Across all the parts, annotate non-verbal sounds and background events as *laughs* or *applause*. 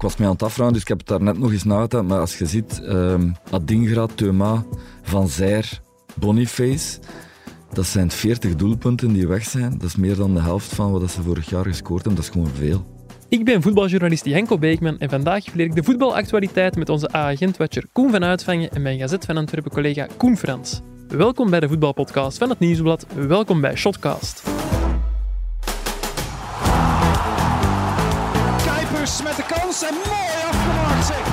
Ik was mij aan het afvragen, dus ik heb het daar net nog eens nagedacht. Maar als je ziet, um, Adingra, Thuma, Van Zijr, Boniface... Dat zijn 40 doelpunten die weg zijn. Dat is meer dan de helft van wat ze vorig jaar gescoord hebben. Dat is gewoon veel. Ik ben voetbaljournalist Janko Beekman en vandaag verleer ik de voetbalactualiteit met onze agent-watcher Koen van Uitvangen en mijn Gazet van Antwerpen collega Koen Frans. Welkom bij de voetbalpodcast van het Nieuwsblad. Welkom bij Shotcast. En mooi afgemaakt zeg.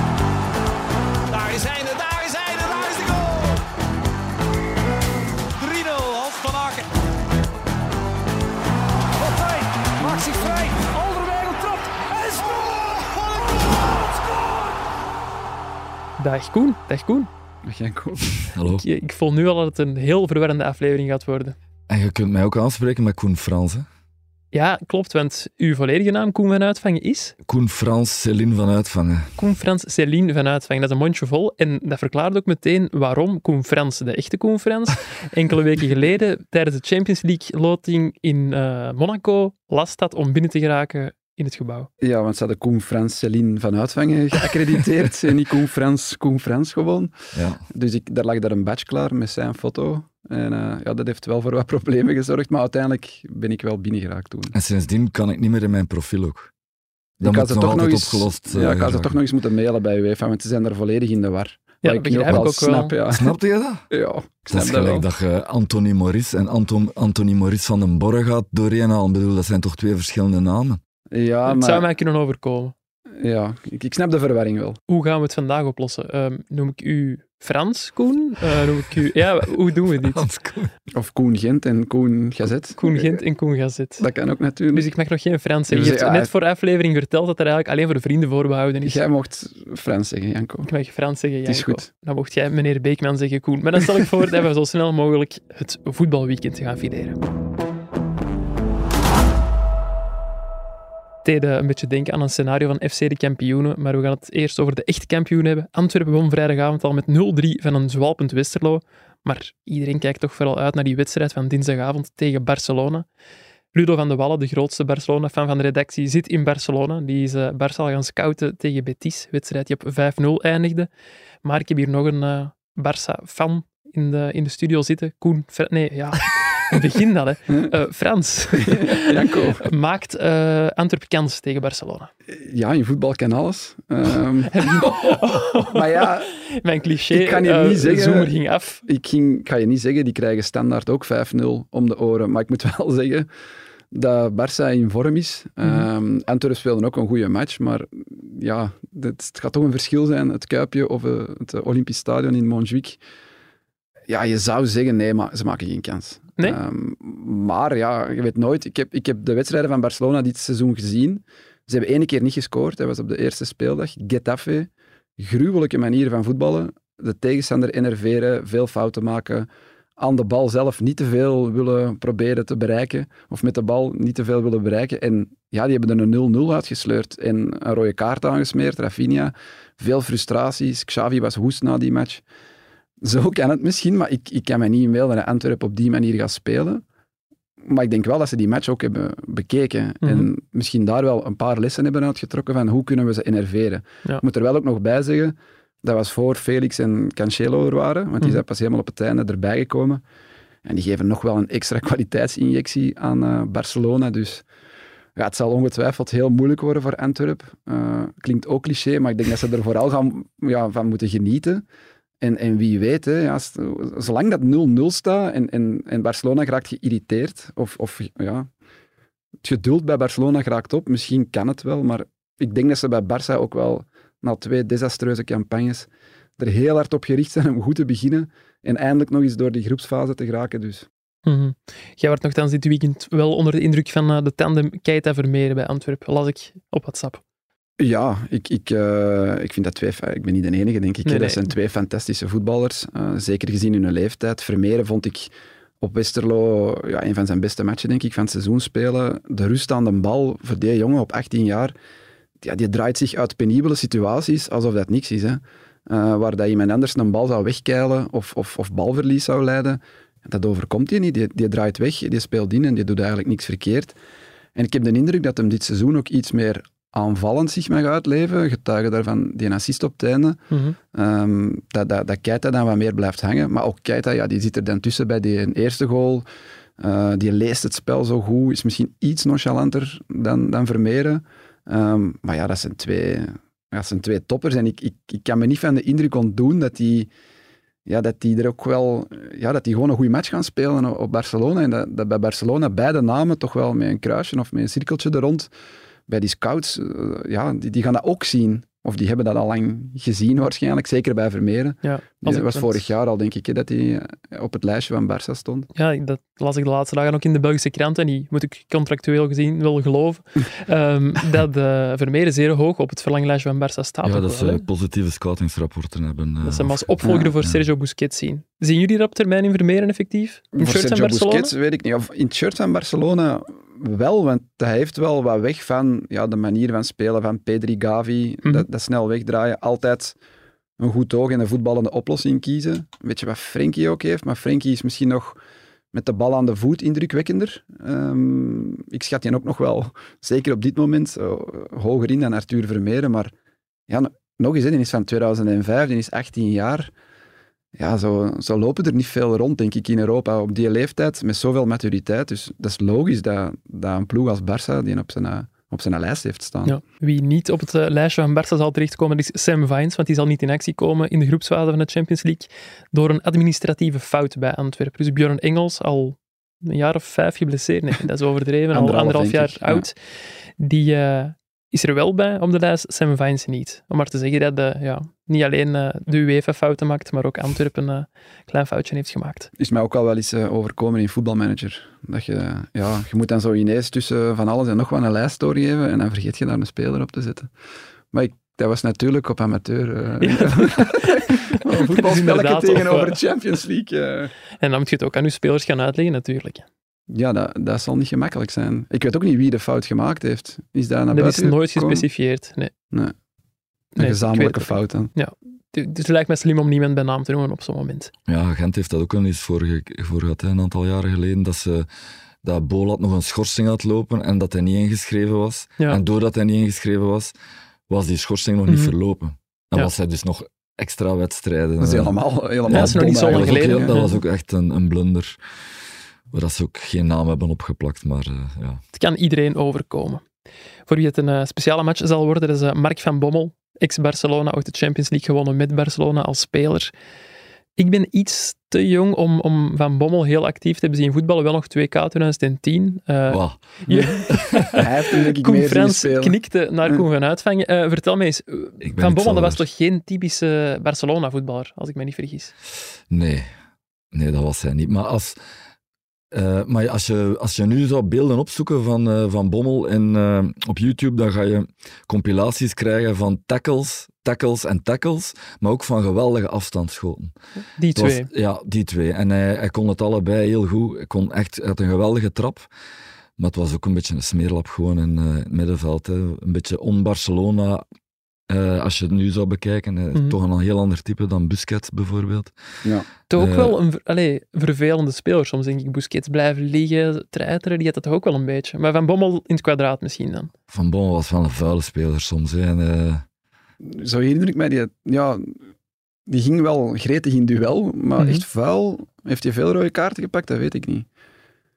Daar is hij, daar is hij, daar is de goal. 3-0, Hans van Aken. Wat hij maakt zich vrij. Alderweireld trapt en scoort. Wat een goal, scoort. Dag Koen, dag Koen. Janko. Hallo. Ik, ik voel nu al dat het een heel verwarrende aflevering gaat worden. En je kunt mij ook aanspreken met Koen Frans, hè? Ja, klopt, want uw volledige naam, Koen van Uitvangen, is? Koen Frans Céline van Uitvangen. Koen Frans Céline van Uitvangen. Dat is een mondje vol. En dat verklaart ook meteen waarom Koen Frans, de echte Koen Frans, *laughs* enkele weken geleden tijdens de Champions League loting in uh, Monaco last had om binnen te geraken in het gebouw. Ja, want ze hadden Koen Frans Céline van Uitvangen geaccrediteerd *laughs* en niet Koen Frans, Koen Frans gewoon. Ja. Dus ik, daar lag daar een badge klaar met zijn foto. En uh, ja, dat heeft wel voor wat problemen gezorgd, maar uiteindelijk ben ik wel binnengeraakt toen. En sindsdien kan ik niet meer in mijn profiel ook. Dat ik moet nog toch nog eens, opgelost Ja, ik had ze toch nog eens moeten mailen bij UEFA, want ze zijn er volledig in de war. Ja, ik begrijp ook wel. snap, ja. *laughs* Snapte je dat? Ja, ik Dat snap is dat wel. gelijk dat je Anthony Maurice en Anton, Anthony Maurice van den Borre gaat doorheen Ik bedoel, dat zijn toch twee verschillende namen? Ja, het zou mij kunnen overkomen. ja, ik, ik snap de verwarring wel. Hoe gaan we het vandaag oplossen? Ehm, noem ik u Frans, Koen? Eh, noem ik u... *laughs* Ja, hoe doen we dit? Koen. Of Koen Gent en Koen Gazet. Koen Gent en Koen Gazet. Dat kan ook natuurlijk. Dus ik mag nog geen Frans zeggen. Je hebt ja, net voor de aflevering verteld dat er eigenlijk alleen voor vrienden voorbehouden is. Jij mocht Frans zeggen, Janko. Ik mag Frans zeggen, Het is Janko. goed. Dan mocht jij meneer Beekman zeggen, Koen. Maar dan stel ik voor *laughs* dat we zo snel mogelijk het voetbalweekend gaan fileren. Eh, een beetje denken aan een scenario van FC de kampioenen, maar we gaan het eerst over de echte kampioen hebben. Antwerpen won vrijdagavond al met 0-3 van een zwalpend Westerlo, maar iedereen kijkt toch vooral uit naar die wedstrijd van dinsdagavond tegen Barcelona. Ludo van de Wallen, de grootste Barcelona-fan van de redactie, zit in Barcelona. Die is uh, Barça gaan scouten tegen Betis, wedstrijd die op 5-0 eindigde. Maar ik heb hier nog een uh, Barça-fan in de, in de studio zitten. Koen, nee, ja, *laughs* begin dat, hè. Uh, Frans. *laughs* Janko. Maakt uh, Antwerpen kans tegen Barcelona. Ja, in voetbal kan alles. *laughs* Um, maar ja... Mijn cliché, ik kan je niet zeggen, zoomer ging af. Ik, ging, ik ga je niet zeggen, die krijgen standaard ook 5-0 om de oren. Maar ik moet wel zeggen dat Barça in vorm is. Mm -hmm. um, Antwerpen speelde ook een goede match, maar ja, het, gaat toch een verschil zijn, het Kuipje of uh, het Olympisch Stadion in Montjuïc. Ja, je zou zeggen, nee, maar ze maken geen kans. Nee? Um, maar ja, je weet nooit. Ik heb, ik heb de wedstrijden van Barcelona dit seizoen gezien. Ze hebben ene keer niet gescoord. Dat was op de eerste speeldag. Getafe. Gruwelijke manier van voetballen. De tegenstander enerveren, veel fouten maken. Aan de bal zelf niet te veel willen proberen te bereiken. Of met de bal niet te veel willen bereiken. En ja, die hebben er een 0-0 uitgesleurd. En een rode kaart aangesmeerd. Rafinha. Veel frustraties. Xavi was woest na die match. Zo kan het misschien, maar ik, ik kan me niet inbeelden dat Antwerpen op die manier gaat spelen. Maar ik denk wel dat ze die match ook hebben bekeken. Mm -hmm. En misschien daar wel een paar lessen hebben uitgetrokken van hoe kunnen we ze enerveren. Ja. Ik moet er wel ook nog bij zeggen, dat was voor Felix en Cancelo er waren, want die Mhm. zijn pas helemaal op het einde erbij gekomen. En die geven nog wel een extra *laughs* kwaliteitsinjectie aan uh, Barcelona. Dus ja, het zal ongetwijfeld heel moeilijk worden voor Antwerpen. Uh, klinkt ook cliché, maar ik denk dat ze er vooral gaan, ja, van moeten genieten. En, en wie weet, hè, ja, zolang dat 0-0 staat en, en, en Barcelona geraakt geïrriteerd, of, of ja, het geduld bij Barcelona geraakt op, misschien kan het wel, maar ik denk dat ze bij Barça ook wel, na twee desastreuze campagnes, er heel hard op gericht zijn om goed te beginnen en eindelijk nog eens door die groepsfase te geraken. Dus. Mm -hmm. Jij wordt nogthans dit weekend wel onder de indruk van uh, de tandem Keita-Vermeeren bij Antwerpen, las ik op WhatsApp. Ja, ik, ik, uh, ik vind dat twee... Ik ben niet de enige, denk ik. Nee, dat zijn twee fantastische voetballers. Uh, zeker gezien hun leeftijd. Vermeeren vond ik op Westerlo ja, een van zijn beste matchen, denk ik, van het seizoen spelen. De rust aan de bal voor die jongen op 18 jaar. Ja, die draait zich uit penibele situaties alsof dat niks is. Hè. Uh, waar dat iemand anders een bal zou wegkeilen of, of, of balverlies zou leiden. Dat overkomt hij niet. Die, die draait weg, die speelt in en die doet eigenlijk niks verkeerd. En ik heb de indruk dat hem dit seizoen ook iets meer aanvallend zich mag uitleven, getuige daarvan die assist op het einde, Mhm. ehm, dat, dat, dat Keita dan wat meer blijft hangen. Maar ook Keita, ja, die zit er dan tussen bij die eerste goal. Eh, die leest het spel zo goed, is misschien iets nonchalanter dan, dan Vermeeren. Ehm, maar ja, dat zijn twee, dat zijn twee toppers. En ik, ik, ik kan me niet van de indruk ontdoen dat die, ja, dat die er ook wel... Ja, dat die gewoon een goede match gaan spelen op, op Barcelona. En dat, dat bij Barcelona beide namen toch wel met een kruisje of met een cirkeltje er rond bij die scouts, eh, ja, die, die gaan dat ook zien. Of die hebben dat al lang gezien waarschijnlijk, zeker bij Vermeeren. Ja, ik was vorig jaar al, denk ik, hè, dat hij eh, op het lijstje van Barça stond. Ja, dat las ik de laatste dagen ook in de Belgische kranten. En die moet ik contractueel gezien wel geloven. *laughs* Ehm, dat uh, Vermeeren zeer hoog op het verlanglijstje van Barça staat. Ja, dat wel, ze positieve scoutingsrapporten hebben. dat ze hem als opvolger Ja, voor ja. Sergio Busquets zien. Zien jullie dat op termijn in Vermeeren effectief? In het Voor shirt van Sergio Barcelona? Busquets weet ik niet. Of in het shirt van Barcelona wel, want hij heeft wel wat weg van ja, de manier van spelen van Pedri, Gavi. Mhm. dat, dat snel wegdraaien. Altijd een goed oog en een voetballende oplossing kiezen. Een beetje wat Frenkie ook heeft, maar Frenkie is misschien nog met de bal aan de voet indrukwekkender. Ehm, ik schat die ook nog wel, zeker op dit moment, eh, hoger in dan Arthur Vermeeren. Maar ja, no- nog eens, hè, die is van 2005, die is 18 jaar. Ja, zo, zo lopen er niet veel rond, denk ik, in Europa op die leeftijd, met zoveel maturiteit. Dus dat is logisch dat, dat een ploeg als Barça die op zijn, eh, op zijn lijst heeft staan. Ja. Wie niet op het eh, lijstje van Barça zal terechtkomen, is Sam Vines, want die zal niet in actie komen in de groepsfase van de Champions League door een administratieve fout bij Antwerpen. Dus Björn Engels, al een jaar of vijf geblesseerd, nee, dat is overdreven, *laughs* al Anderhalf, jaar ja. oud, die eh, is er wel bij op de lijst, Sam Vines niet. Om maar te zeggen dat de, ja, niet alleen eh, de UEFA fouten maakt, maar ook Antwerpen eh, een klein foutje heeft gemaakt. Is mij ook al wel eens eh, overkomen in voetbalmanager. Dat je, ja, je moet dan zo ineens tussen van alles en nog wat een lijst doorgeven en dan vergeet je daar een speler op te zetten. Maar ik, dat was natuurlijk op amateur. eh *laughs* Ja. *laughs* een voetbalspelletje tegenover de Champions League. eh. En dan moet je het ook aan je spelers gaan uitleggen, natuurlijk. Ja, dat, dat zal niet gemakkelijk zijn. Ik weet ook niet wie de fout gemaakt heeft. Is dat naar Dat is nooit gekomen? gespecifieerd. Nee. Nee. Een Nee, gezamenlijke fout dan. Dus het lijkt me slim om niemand bij naam te noemen op zo'n moment. Ja, Gent heeft dat ook al eens voor, voor gehad, hè, een aantal jaren geleden, dat ze dat Bolat nog een schorsing had lopen en dat hij niet ingeschreven was. Ja. En doordat hij niet ingeschreven was, was die schorsing nog niet Mhm. verlopen. En Ja. was hij dus nog extra wedstrijden. Dat is eh, helemaal, helemaal Ja, dat is nog niet zo lang dat was ook, eigenlijk. heel- geleden, dat ja. was ook echt een, een blunder. Waar dat ze ook geen naam hebben opgeplakt, maar eh, ja. Het kan iedereen overkomen. Voor wie het een eh, speciale match zal worden, dat is Mark van Bommel, ex-Barcelona, ook de Champions League gewonnen met Barcelona als speler. Ik ben iets te jong om, om Van Bommel heel actief te hebben zien voetballen. Wel nog 2K 2010. Eh Wauw. je- *laughs* Hij heeft hem denk ik Koen Frans knikte naar Koen van Uitvangen. Eh, vertel mij eens, Van Bommel dat was toch geen typische Barcelona-voetballer, als ik me niet vergis? Nee. nee, dat was hij niet. Maar als, eh, maar als, je, als je nu zou beelden opzoeken van, eh, van Bommel in, eh, op YouTube, dan ga je compilaties krijgen van tackles, tackles en tackles, maar ook van geweldige afstandsschoten. Die Het was- twee. ja, die twee. En hij, hij kon het allebei heel goed. Hij kon echt had een geweldige trap. Maar het was ook een beetje een smeerlap gewoon in het middenveld. Hè. Een beetje on-Barcelona. Eh, als je het nu zou bekijken, eh, Mhm. toch een heel ander type dan Busquets bijvoorbeeld. Ja. Toch ook Eh, wel een ver- allee, vervelende speler. Soms denk ik, Busquets blijven liggen, treiteren, die had dat toch ook wel een beetje. Maar Van Bommel in het kwadraat misschien dan. Van Bommel was wel een vuile speler soms. Hè. En, eh, Zo herinner ik mij, die, ja, die ging wel gretig in duel, maar Mhm. echt vuil. Heeft hij veel rode kaarten gepakt? Dat weet ik niet.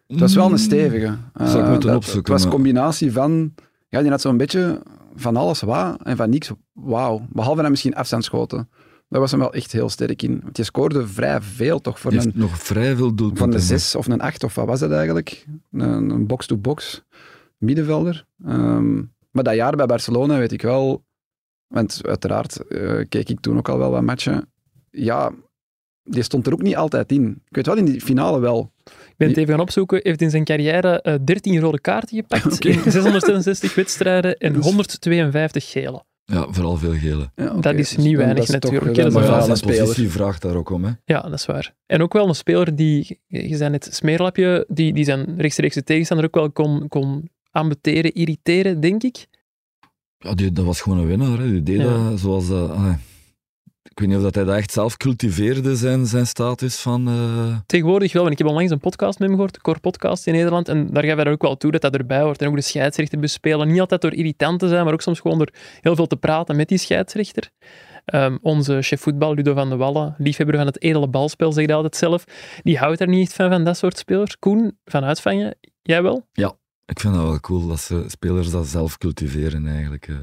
Het was wel een stevige. Zou ik Eh, moeten dat- opzoeken, Het was een maar- combinatie van... Ja, die had zo'n beetje van alles wat en van niks wauw. Behalve dan misschien afstandsschoten. Daar was hem wel echt heel sterk in. Want je scoorde vrij veel toch voor een, nog vrij veel doelpunten. van de zes of een acht, of wat was dat eigenlijk? Een een box-to-box middenvelder. Ehm, maar dat jaar bij Barcelona weet ik wel, want uiteraard eh, keek ik toen ook al wel wat matchen. Ja, die stond er ook niet altijd in. Ik weet wel, in die finale wel. Ik ben het even gaan opzoeken. heeft in zijn carrière eh 13 rode kaarten gepakt. *laughs* In 666 wedstrijden en *laughs* Dus- 152 gele. Ja, vooral veel gele. Ja, Dat is dus niet weinig dat is toch natuurlijk, is Maar zijn positie vraagt daar ook om. Hè. Ja, dat is waar. En ook wel een speler die, je zei net smeerlapje, die, die zijn rechtstreekse tegenstander ook wel kon, kon irriteren, denk ik. Ja, die, dat was gewoon een winnaar. Hè. Die deed Ja. dat zoals dat... ik weet niet of dat hij dat echt zelf cultiveerde, zijn, zijn status van... eh, Tegenwoordig wel, want ik heb onlangs een podcast met hem gehoord, de Core Podcast in Nederland, en daar gaf hij er ook wel toe dat dat erbij hoort. En ook de scheidsrechter bespelen. Niet altijd door irritant te zijn, maar ook soms gewoon door heel veel te praten met die scheidsrechter. Ehm, onze chef voetbal, Ludo van de Wallen, liefhebber van het edele balspel, zegt hij altijd zelf, die houdt er niet echt van, van dat soort spelers. Koen, van uitvangen, jij wel? Ik vind dat wel cool dat ze spelers dat zelf cultiveren eigenlijk. eh.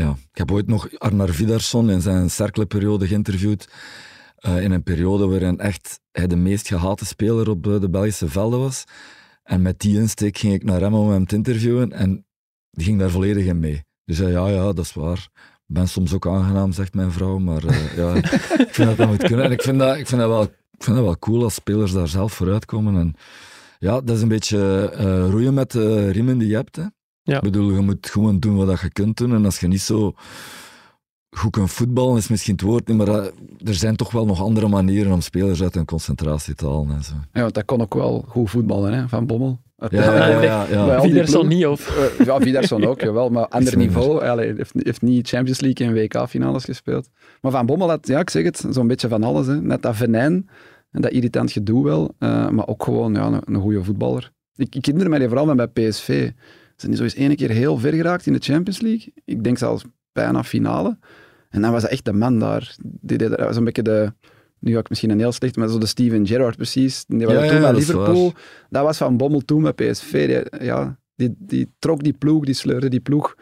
Ja. Ik heb ooit nog Arnar Vidarsson in zijn cerkelenperiode geïnterviewd. eh, in een periode waarin echt hij de meest gehate speler op de Belgische velden was. En met die insteek ging ik naar hem om hem te interviewen en die ging daar volledig in mee. Dus zei, ja, ja, dat is waar. Ik ben soms ook aangenaam, zegt mijn vrouw, maar eh, ja, *laughs* ik vind dat dat moet kunnen. En ik vind dat, ik vind dat, wel, ik vind dat wel cool als spelers daar zelf vooruit komen. En ja, dat is een beetje eh, roeien met de riemen die je hebt. Hè. Ja. Ik bedoel, je moet gewoon doen wat dat je kunt doen. En als je niet zo goed kunt voetballen, is misschien het woord niet, maar eh, er zijn toch wel nog andere manieren om spelers uit hun concentratie te halen. En zo. Ja, want dat kon ook wel goed voetballen, hè, Van Bommel. Ja, ja, ja. ja, ja. Vidarsson niet, of? Eh, ja, Vidarsson *laughs* ook, jawel, maar ander niveau. Allee, Hij heeft, heeft niet Champions League en WK-finales gespeeld. Maar Van Bommel had, ja, ik zeg het, zo'n beetje van alles. Hè. Net dat venijn en dat irritant gedoe wel, eh, maar ook gewoon ja, een, een goede voetballer. Ik, ik herinner me vooral met bij PSV. Ze zijn zo eens ene keer heel ver geraakt in de Champions League. Ik denk zelfs bijna finale. En dan was hij echt de man daar. Die, deed- dat was een beetje de... Nu ga ik misschien een heel slecht, maar zo de Steven Gerrard precies. Die was Ja, toen ja, Liverpool. waar. Dat was Van Bommel toen met PSV. Die, ja, die, die trok die ploeg, die sleurde die ploeg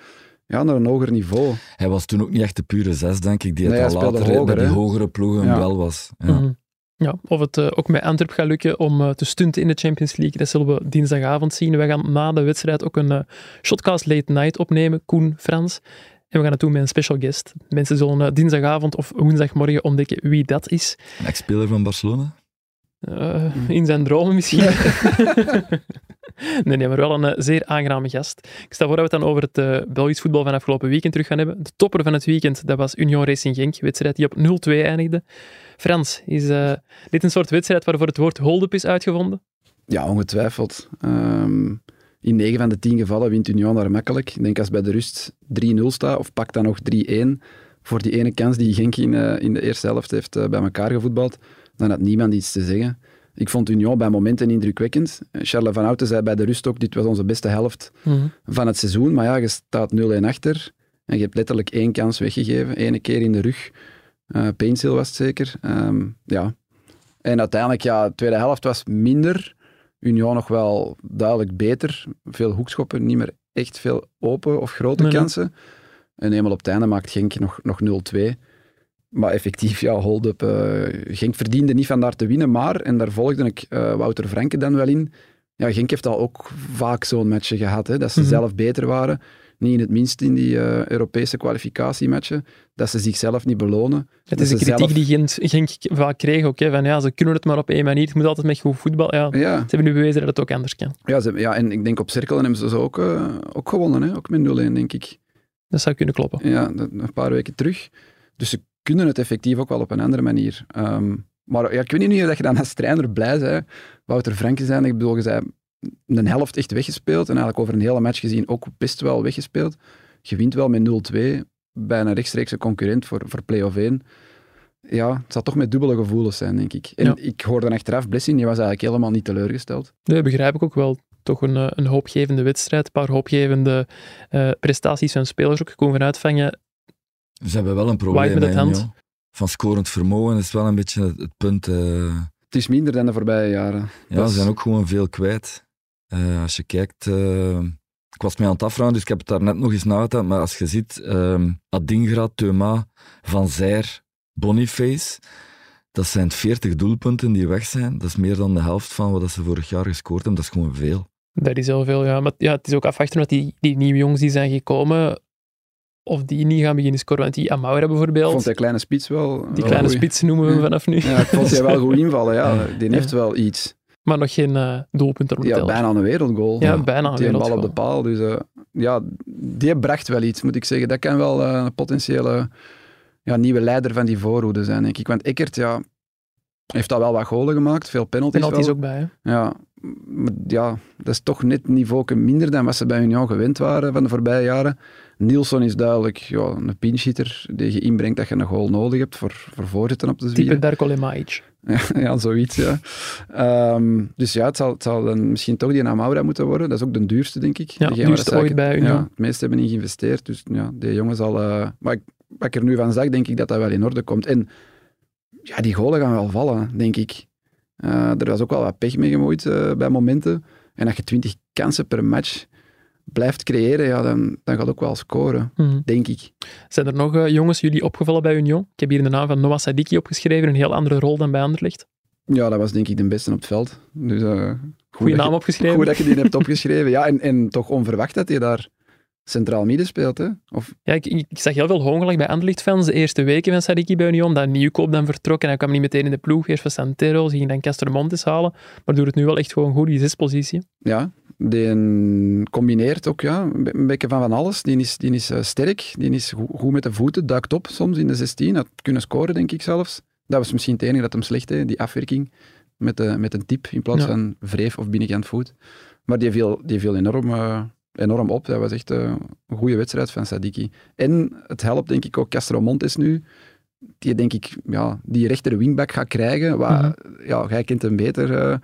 ja, naar een hoger niveau. Hij was toen ook niet echt de pure zes, denk ik, die Nee, het al later hoger, bij die hogere ploegen Ja. wel was. Ja. Mhm. Ja, of het eh, ook met Antwerp gaat lukken om eh, te stunten in de Champions League, dat zullen we dinsdagavond zien. Wij gaan na de wedstrijd ook een eh, Shotcast Late Night opnemen, Koen, Frans. En we gaan het doen met een special guest. Mensen zullen dinsdagavond of woensdagmorgen ontdekken wie dat is. Een ex-speler van Barcelona? Eh, in zijn dromen misschien. *laughs* nee, nee, maar wel een eh, zeer aangename gast. Ik stel voor dat we het dan over het eh, Belgisch voetbal van afgelopen weekend terug gaan hebben. De topper van het weekend, dat was Union Racing Genk, wedstrijd die op 0-2 eindigde. Frans, is eh, dit een soort wedstrijd waarvoor het woord hold-up is uitgevonden? Ja, ongetwijfeld. Ehm, in 9 van de 10 gevallen wint Union daar makkelijk. Ik denk als bij de rust 3-0 staat, of pak dan nog 3-1 voor die ene kans die Genk in, in de eerste helft heeft bij elkaar gevoetbald, dan had niemand iets te zeggen. Ik vond Union bij momenten indrukwekkend. Charles van Houten zei bij de rust ook, dit was onze beste helft van het seizoen. Maar ja, je staat 0-1 achter en je hebt letterlijk één kans weggegeven. Ene keer in de rug. Eh Painsil was het zeker. Ehm, ja. En uiteindelijk, ja, de tweede helft was minder. Union nog wel duidelijk beter. Veel hoekschoppen, niet meer echt veel open of grote Nee, nee. kansen. En eenmaal op het einde maakt Genk nog, nog 0-2. Maar effectief, ja, hold-up. eh, Genk verdiende niet van daar te winnen, maar, en daar volgde ik eh, Wouter Franke dan wel in, ja, Genk heeft al ook vaak zo'n matchen gehad, hè, dat ze Mhm. zelf beter waren. Niet in het minst in die eh, Europese kwalificatiematchen, dat ze zichzelf niet belonen. Het is de kritiek zelf- die Gent, Genk vaak kreeg ook, hè, van ja, ze kunnen het maar op één manier, het moet altijd met goed voetbal. Ja, ze hebben nu bewezen dat het ook anders kan. ja, ze, ja, en ik denk op cirkelen hebben ze ze ook, ook gewonnen, hè, ook met 0-1, denk ik. Dat zou kunnen kloppen. Ja, een paar weken terug. Dus ze kunnen het effectief ook wel op een andere manier. Ehm, maar ja, ik weet niet of je dan als trainer blij bent. Wouter Franke zijn, ik bedoel, je zei een helft echt weggespeeld en eigenlijk over een hele match gezien ook best wel weggespeeld. Je wint wel met 0-2 bij een rechtstreekse concurrent voor, voor play-off 1. Ja, het zal toch met dubbele gevoelens zijn, denk ik. En Ja. ik hoorde achteraf, Blessing, die was eigenlijk helemaal niet teleurgesteld. Nee, begrijp ik ook wel. Toch een, eh, een hoopgevende wedstrijd, een paar hoopgevende eh, prestaties van spelers ook. Komen vanuit van je, Ze hebben wel een probleem met het hand. Van scorend vermogen is wel een beetje het het punt. eh. Het is minder dan de voorbije jaren. ja, Dat ze zijn ook gewoon veel kwijt. Eh, als je kijkt, eh, ik was mij aan het afvragen, dus ik heb het daar net nog eens nagedacht, maar als je ziet, ehm Adingra, Thuma, Van Zijr, Boniface, dat zijn 40 doelpunten die weg zijn. Dat is meer dan de helft van wat ze vorig jaar gescoord hebben. Dat is gewoon veel. dat is heel veel. Ja. Maar ja, het is ook afwachten met die, die nieuwe jongens die zijn gekomen, of die niet gaan beginnen scoren. Want die Amaura Ik bijvoorbeeld, vond die kleine spits wel... die wel kleine goed. spits noemen we Ja. vanaf nu. Ja, ik vond hij wel goed *laughs* invallen. Ja. Die heeft wel iets. Maar nog geen eh doelpunten op de Ja, bijna een wereldgoal. Ja, bijna een Die een bal op wereldgoal. de paal. Dus eh, ja, die bracht wel iets, moet ik zeggen. Dat kan wel eh, een potentiële ja, nieuwe leider van die voorhoede zijn, denk ik. Want Eckert, ja, heeft al wel wat golen gemaakt, veel penalties, Penalties ook bij. Hè? Ja, maar ja, dat is toch net een niveau minder dan wat ze bij Union gewend waren van de voorbije jaren. Nielsen is duidelijk ja, een pinchhitter die je inbrengt dat je een goal nodig hebt voor, voor voorzitten op de Type zwier. Darko Lemaic. *laughs* Ja, ja, zoiets, ja. Ehm, dus ja, het zal, het zal dan misschien toch die Amaura moeten worden. Dat is ook de duurste, denk ik. Ja, Degene duurste ooit bij Union. Ja, het meeste hebben in geïnvesteerd. Dus ja, die jongen zal... eh, maar ik, wat ik er nu van zag, denk ik dat dat wel in orde komt. En ja, die golen gaan wel vallen, denk ik. Eh, er was ook wel wat pech mee gemoeid eh, bij momenten. En als je 20 kansen per match blijft creëren, ja, dan, dan gaat ook wel scoren, Mhm. denk ik. Zijn er nog eh, jongens jullie opgevallen bij Union? Ik heb hier de naam van Noah Sadiki opgeschreven, een heel andere rol dan bij Anderlecht. Ja, dat was denk ik de beste op het veld. Dus, Goeie naam je- opgeschreven. Goed dat je die hebt opgeschreven. Ja, en, en toch onverwacht dat hij daar centraal midden speelt. Hè? Of, Ja, ik, ik zag heel veel hongerig bij Anderlecht-fans de eerste weken van Sadiki bij Union, dat Nieuwkoop dan vertrok en hij kwam niet meteen in de ploeg. Eerst van Santero, ze ging dan Castromontes halen, maar doet het nu wel echt gewoon goed, die zespositie. ja, die combineert ook ja, een be- een beetje van van alles. Die is, die is eh, sterk, die is go- goed met de voeten, duikt op soms in de 16. Had kunnen scoren, denk ik zelfs. Dat was misschien het enige dat hem slecht deed, die afwerking met, de, met een tip in plaats Ja. van vreef of binnenkant voet. Maar die viel, die viel enorm, eh, enorm op. Dat was echt eh, een goede wedstrijd van Sadiki. En het helpt denk ik ook Castro Montes nu, die denk ik ja, die rechter wingback gaat krijgen. Wat, Mhm. ja, jij kent hem beter, eh,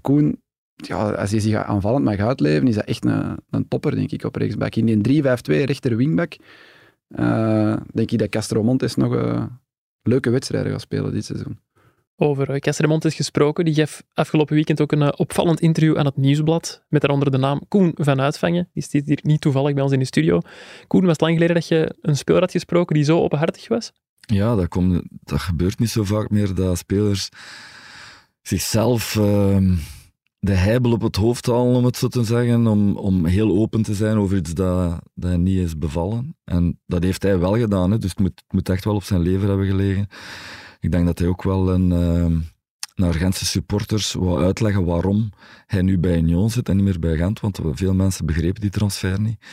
Koen. Ja, als hij zich aanvallend mag uitleven, is dat echt een, een topper, denk ik, op rechtsback. In die 3-5-2 rechter wingback, eh, denk ik dat Castro Montes nog eh, leuke wedstrijden gaat spelen dit seizoen. Over uh, Castromontes gesproken, die gaf afgelopen weekend ook een eh, opvallend interview aan het Nieuwsblad, met daaronder de naam Koen van Uitvangen. Die zit hier niet toevallig bij ons in de studio. Koen, was het lang geleden dat je een speler had gesproken die zo openhartig was? Ja, dat, komt, dat gebeurt niet zo vaak meer dat spelers zichzelf ehm, de heibel op het hoofd halen, om het zo te zeggen, om, om heel open te zijn over iets dat, dat niet is bevallen. En dat heeft hij wel gedaan, hè, dus het moet, het moet echt wel op zijn lever hebben gelegen. Ik denk dat hij ook wel een, ehm, naar Gentse supporters wou uitleggen waarom hij nu bij Union zit en niet meer bij Gent, want veel mensen begrepen die transfer niet.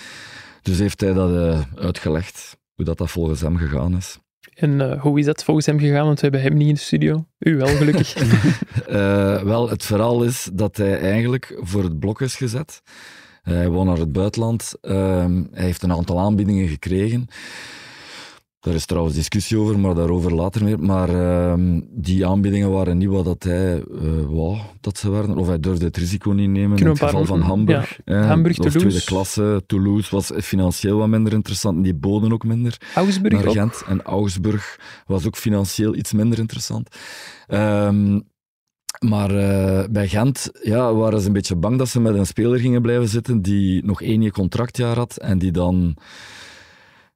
Dus heeft hij dat eh, uitgelegd, hoe dat, dat volgens hem gegaan is. En uh, hoe is dat volgens hem gegaan? Want we hebben hem niet in de studio. U wel, gelukkig. uh, *laughs* *laughs* wel, het verhaal is dat hij eigenlijk voor het blok is gezet. Hij wou naar het buitenland. Uh, hij heeft een aantal aanbiedingen gekregen. Daar is trouwens discussie over, maar daarover later meer. Maar uh, die aanbiedingen waren niet wat dat hij uh, wou dat ze werden. Of hij durfde het risico niet nemen. In het geval van Hamburg. Ja. Hamburg, of Toulouse. tweede klasse. Toulouse was financieel wat minder interessant. En die boden ook minder. Augsburg ook. Gent. En Augsburg was ook financieel iets minder interessant. Um, maar uh, bij Gent ja, waren ze een beetje bang dat ze met een speler gingen blijven zitten die nog één jaar contractjaar had en die dan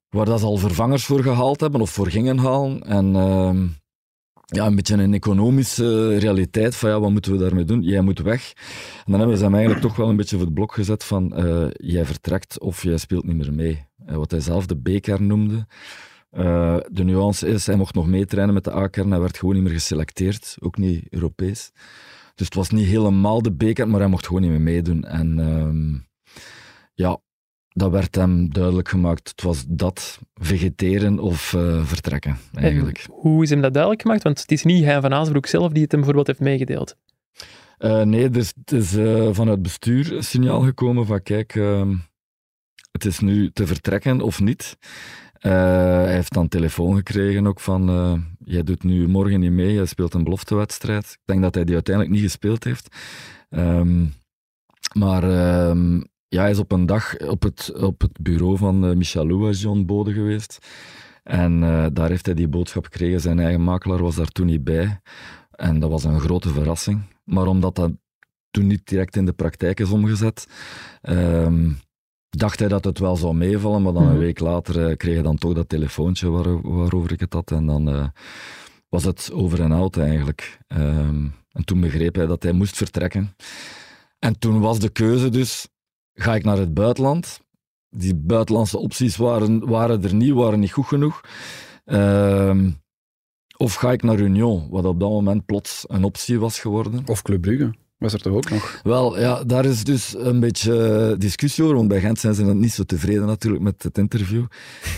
waar dat ze al vervangers voor gehaald hebben of voor gingen halen. En uh, ja, een beetje een economische realiteit van ja, wat moeten we daarmee doen? Jij moet weg. En dan hebben ze hem eigenlijk toch wel een beetje voor het blok gezet van uh, jij vertrekt of jij speelt niet meer mee. Uh, wat hij zelf de B-kern noemde. Uh, de nuance is, hij mocht nog meetrainen met de A-kern, hij werd gewoon niet meer geselecteerd, ook niet Europees. Dus het was niet helemaal de B-kern, maar hij mocht gewoon niet meer meedoen. En uh, ja, dat werd hem duidelijk gemaakt. Het was dat, vegeteren of uh, vertrekken, eigenlijk. En hoe is hem dat duidelijk gemaakt? Want het is niet hij van Azenbroek zelf die het hem bijvoorbeeld heeft meegedeeld. Uh, nee, dus het is uh, vanuit bestuur een signaal gekomen van kijk, uh, het is nu te vertrekken of niet. Hij heeft dan telefoon gekregen ook van jij doet nu morgen niet mee, jij speelt een beloftewedstrijd. Ik denk dat hij die uiteindelijk niet gespeeld heeft. Um, maar um, ja, hij is op een dag op het, op het bureau van uh, Michel Louis Bode geweest. En uh, daar heeft hij die boodschap gekregen. Zijn eigen makelaar was daar toen niet bij. En dat was een grote verrassing. Maar omdat dat toen niet direct in de praktijk is omgezet, um, dacht hij dat het wel zou meevallen. Maar dan mm -hmm. een week later uh, kreeg hij dan toch dat telefoontje waar, waarover ik het had. En dan uh, was het over en out eigenlijk. Um, en toen begreep hij dat hij moest vertrekken. En toen was de keuze dus, ga ik naar het buitenland? Die buitenlandse opties waren, waren er niet, waren niet goed genoeg. Uh, of ga ik naar Union, wat op dat moment plots een optie was geworden. Of Club Brugge. Was er toch ook nog? Wel, ja, daar is dus een beetje discussie over, want bij Gent zijn ze niet zo tevreden natuurlijk met het interview. *laughs*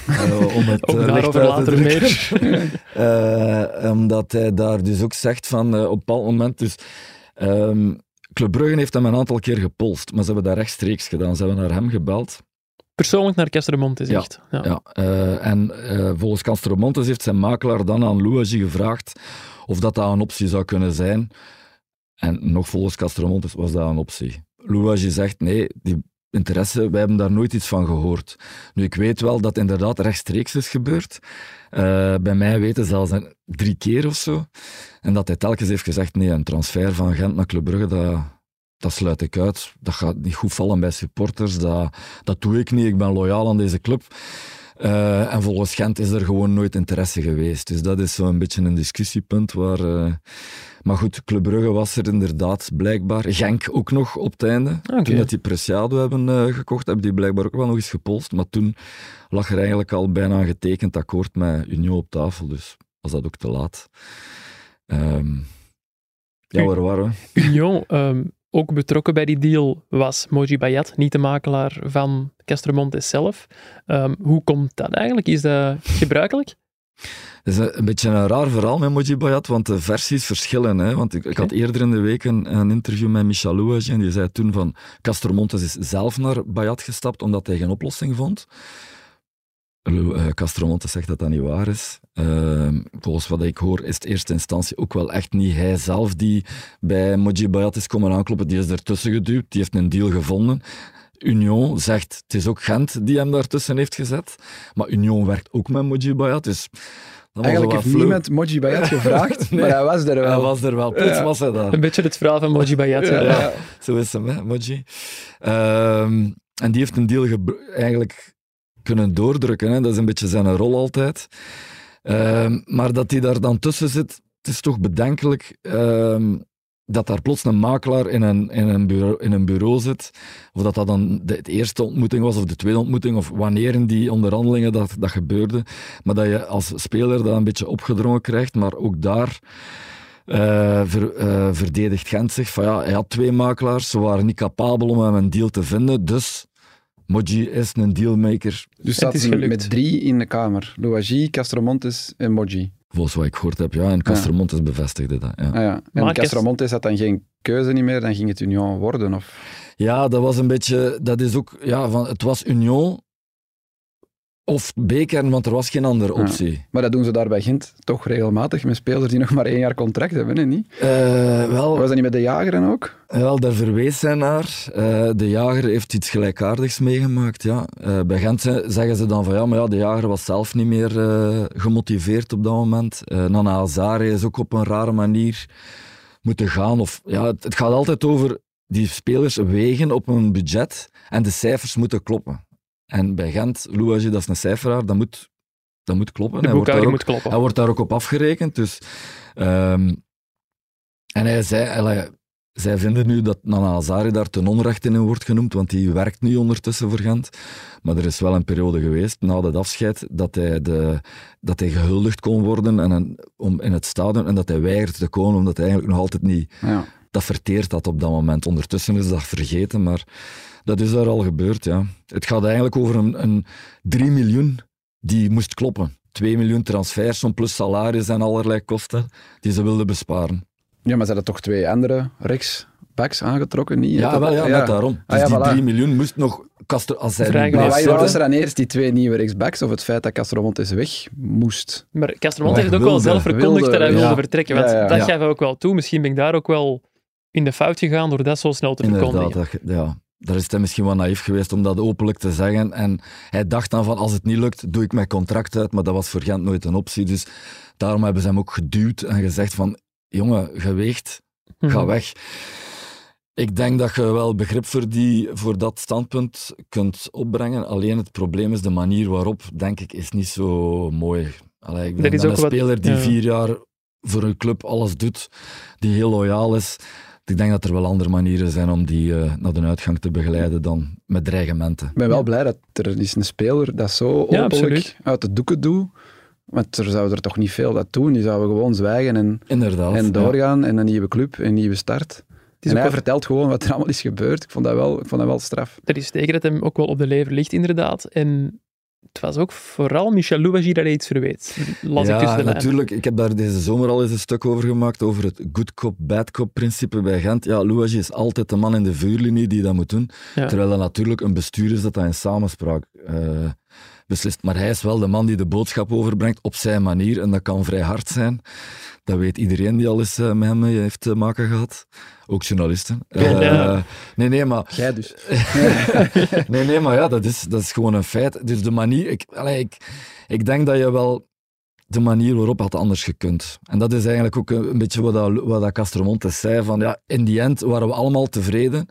Eh, om het Ook eh, daarover later meer. *laughs* Eh, omdat hij daar dus ook zegt van op een bepaald moment. Dus, ehm, Club Brugge heeft hem een aantal keer gepolst, maar ze hebben dat rechtstreeks gedaan. Ze hebben naar hem gebeld. Persoonlijk naar Castermont is Ja, echt. Ja. Ja, eh, en eh, volgens Castromontes heeft zijn makelaar dan aan Louagie gevraagd of dat, dat een optie zou kunnen zijn. En nog volgens Castromontes was dat een optie. Louagie zegt nee, die interesse, wij hebben daar nooit iets van gehoord. Nu, ik weet wel dat inderdaad rechtstreeks is gebeurd. Eh, bij mij weten zelfs een, drie keer of zo. En dat hij telkens heeft gezegd, nee, een transfer van Gent naar Club Brugge, dat, dat sluit ik uit. Dat gaat niet goed vallen bij supporters. Dat, dat doe ik niet. Ik ben loyaal aan deze club. Eh, en volgens Gent is er gewoon nooit interesse geweest. Dus dat is zo'n beetje een discussiepunt waar... eh, maar goed, Club Brugge was er inderdaad blijkbaar. Genk ook nog op het einde. Toen dat die Preciado hebben eh, gekocht, hebben die blijkbaar ook wel nog eens gepolst. Maar toen lag er eigenlijk al bijna een getekend akkoord met Union op tafel. Dus was dat ook te laat. Ehm, ja, waar waren we? Union, ehm, ook betrokken bij die deal, was Moji Bayat, niet de makelaar van Castromontes zelf. Ehm, hoe komt dat eigenlijk? Is dat gebruikelijk? Het is een, beetje een raar verhaal met Moji Bayat, want de versies verschillen. Hè? Want ik, ik had eerder in de week een, een interview met Michel Louage en die zei toen van Castor Montes is zelf naar Bayat gestapt omdat hij geen oplossing vond. Eh, Castro Montes zegt dat dat niet waar is. Ehm, volgens wat ik hoor is het eerste instantie ook wel echt niet hij zelf die bij Moji Bayat is komen aankloppen. Die is ertussen geduwd, die heeft een deal gevonden. Union zegt, het is ook Gent die hem daartussen heeft gezet. Maar Union werkt ook met Moji Bayat, dus... Eigenlijk heeft niemand Moji Bayat *laughs* gevraagd, Nee. maar hij was er wel. Hij was er wel, plots was hij daar. Een beetje het verhaal van Moji Bayat. ja. Ja. Zo is hem, hè, Moji. Ehm, en die heeft een deal eigenlijk kunnen doordrukken. Hè. Dat is een beetje zijn rol altijd. Ehm, maar dat hij daar dan tussen zit, het is toch bedenkelijk ehm, dat daar plots een makelaar in een, in een, bureau, in een bureau zit. Of dat dat dan de, eerste ontmoeting was, of de tweede ontmoeting, of wanneer in die onderhandelingen dat, dat gebeurde. Maar dat je als speler dat een beetje opgedrongen krijgt, maar ook daar eh, eh, verdedigt Gent zich van ja, hij had twee makelaars, ze waren niet capabel om hem een deal te vinden, dus Moji is een dealmaker, Dus Het is gelukt. met drie in de kamer. Louagie, Castromontes en Moji. volgens wat ik gehoord heb. Ja, en Castromontes bevestigde dat. Ja. Ah, ja. En Maar Castromontes had dan geen keuze niet meer, dan ging het Union worden. Of... ja, dat was een beetje, dat is ook, ja, van, het was Union of B-kern, want er was geen andere Ja. optie. Maar dat doen ze daar bij Gent toch regelmatig met spelers die nog maar één jaar contract hebben, hè, niet? Eh, wel, Was dat niet met de Jageren ook? Wel, daar verwees zij naar. Eh, de jager heeft iets gelijkaardigs meegemaakt. Ja. Eh, bij Gent ze- zeggen ze dan van ja, maar ja, de jager was zelf niet meer eh, gemotiveerd op dat moment. Eh, Nana Hazare is ook op een rare manier moeten gaan. Of, ja, het, het gaat altijd over die spelers wegen op een budget en de cijfers moeten kloppen. En bij Gent, Louagie, dat is een cijferaar, dat moet, dat moet kloppen. De Hij wordt daar ook- moet kloppen. hij wordt daar ook op afgerekend. Dus, ehm, en hij zei, zij vinden nu dat Nana Hazari daar ten onrechte in wordt genoemd, want die werkt nu ondertussen voor Gent. Maar er is wel een periode geweest, na het afscheid, dat hij, de, dat hij gehuldigd kon worden en om, in het stadion en dat hij weigerde te komen, omdat hij eigenlijk nog altijd niet Ja. Dat verteerd had op dat moment. Ondertussen is dat vergeten, maar dat is daar al gebeurd, ja. Het gaat eigenlijk over een, een 3 miljoen die moest kloppen. 2 miljoen transfersom plus salaris en allerlei kosten die ze wilden besparen. ja, maar ze hadden toch twee andere rechtsbacks aangetrokken, niet? Ja, Dat- wel, ja, net daarom. Dus Ah, ja, die voilà. 3 miljoen moest nog... Castro, als niet Maar wat was er dan eerst, die twee nieuwe rechtsbacks, of het feit dat Castromontes weg moest? Maar Castermont Maar heeft het ook wel zelf verkondigd wilde- dat hij wilde ja. vertrekken. Want Ja, ja. dat Ja. gaf hij ook wel toe. Misschien ben ik daar ook wel in de fout gegaan door dat zo snel te Inderdaad, verkondigen. dat, ja. Daar is hij misschien wel naïef geweest om dat openlijk te zeggen. En hij dacht dan van, als het niet lukt, doe ik mijn contract uit. Maar dat was voor Gent nooit een optie. Dus daarom hebben ze hem ook geduwd en gezegd van, jongen, geweegd, ga Mhm. weg. Ik denk dat je wel begrip voor, die, voor dat standpunt kunt opbrengen. Alleen het probleem is de manier waarop, denk ik, is niet zo mooi. Allee, ik is een wat- speler die ja. vier jaar voor een club alles doet, die heel loyaal is. Ik denk dat er wel andere manieren zijn om die eh, naar de uitgang te begeleiden dan met dreigementen. Ik ben wel blij dat er is een speler dat zo openlijk uit de doeken doet. Want er zouden er toch niet veel dat doen. Die zouden gewoon zwijgen en, Inderdaad. en ja. doorgaan en een nieuwe club, een nieuwe start. en hij wel- vertelt gewoon wat er allemaal is gebeurd. Ik vond dat wel, ik vond dat wel straf. Er is zeker dat hem ook wel op de lever ligt, inderdaad. En het was ook vooral Michel Louwagie dat hij iets verweet. Las ik ja, tussen de lijnen. natuurlijk. Ik heb daar deze zomer al eens een stuk over gemaakt, over het good cop, bad cop principe bij Gent. Ja, Louwagie is altijd de man in de vuurlinie die dat moet doen. Ja. Terwijl dat natuurlijk een bestuur is dat dat in samenspraak eh, beslist. Maar hij is wel de man die de boodschap overbrengt op zijn manier. En dat kan vrij hard zijn. Dat weet iedereen die al eens eh, met hem heeft te maken gehad. Ook journalisten. Eh, Ja. Nee, nee, maar Jij dus. *laughs* nee, nee, maar ja, dat is, dat is gewoon een feit. Dus de manier, ik, allee, ik, ik denk dat je wel de manier waarop had anders gekund. En dat is eigenlijk ook een, een beetje wat, dat, wat dat Castromontes zei, van ja, in die end waren we allemaal tevreden,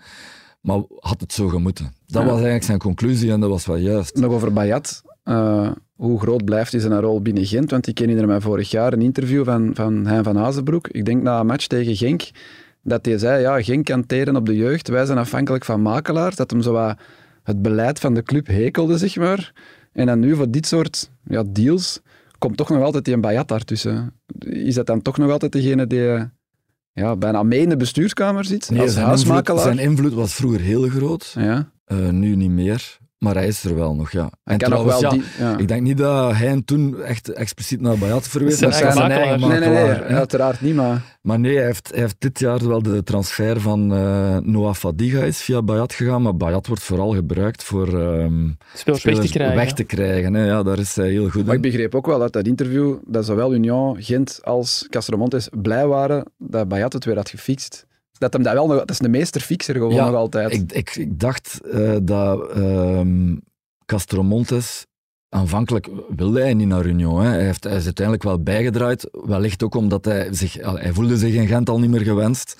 maar had het zo gemoeten. Dat Ja. was eigenlijk zijn conclusie en dat was wel juist. Nog over Bayat. Eh, hoe groot blijft hij zijn rol binnen Gent? Want ik herinner mij vorig jaar een interview van, van Hein van Azenbroek. Ik denk na een match tegen Genk. Dat hij zei, ja, Genk kan teren op de jeugd. Wij zijn afhankelijk van makelaars. Dat hem zo wat het beleid van de club hekelde, zeg maar. En dan nu voor dit soort ja, deals komt toch nog altijd die Bayat daartussen. Is dat dan toch nog altijd degene die ja, bijna mee in de bestuurskamer zit? Nee, als zijn, invloed, huismakelaar? zijn invloed was vroeger heel groot, Ja, eh, nu niet meer. Maar hij is er wel nog, ja. En kan nog wel trouwens, die... Ja. Ik denk niet dat hij toen echt expliciet naar Bayat verwees. Zijn eigen zijn makelaar. eigen Nee, nee, nee, uiteraard niet, maar... Maar nee, hij heeft, hij heeft dit jaar wel de transfer van eh, Noah Fadiga is via Bayat gegaan, maar Bayat wordt vooral gebruikt voor ehm, Spelers weg te krijgen. weg te krijgen, hè. Ja, daar is hij heel goed Maar ik begreep ook wel uit dat interview dat zowel Union, Gent als Castromontes blij waren dat Bayat het weer had gefixt. Dat hem dat wel nog... Dat is de meesterfixer gewoon Ja, nog altijd. Ik, ik, ik dacht eh, dat ehm Castromontes aanvankelijk wilde hij niet naar Union. Hè. Hij, heeft, hij is uiteindelijk wel bijgedraaid, wellicht ook omdat hij zich... Hij voelde zich in Gent al niet meer gewenst.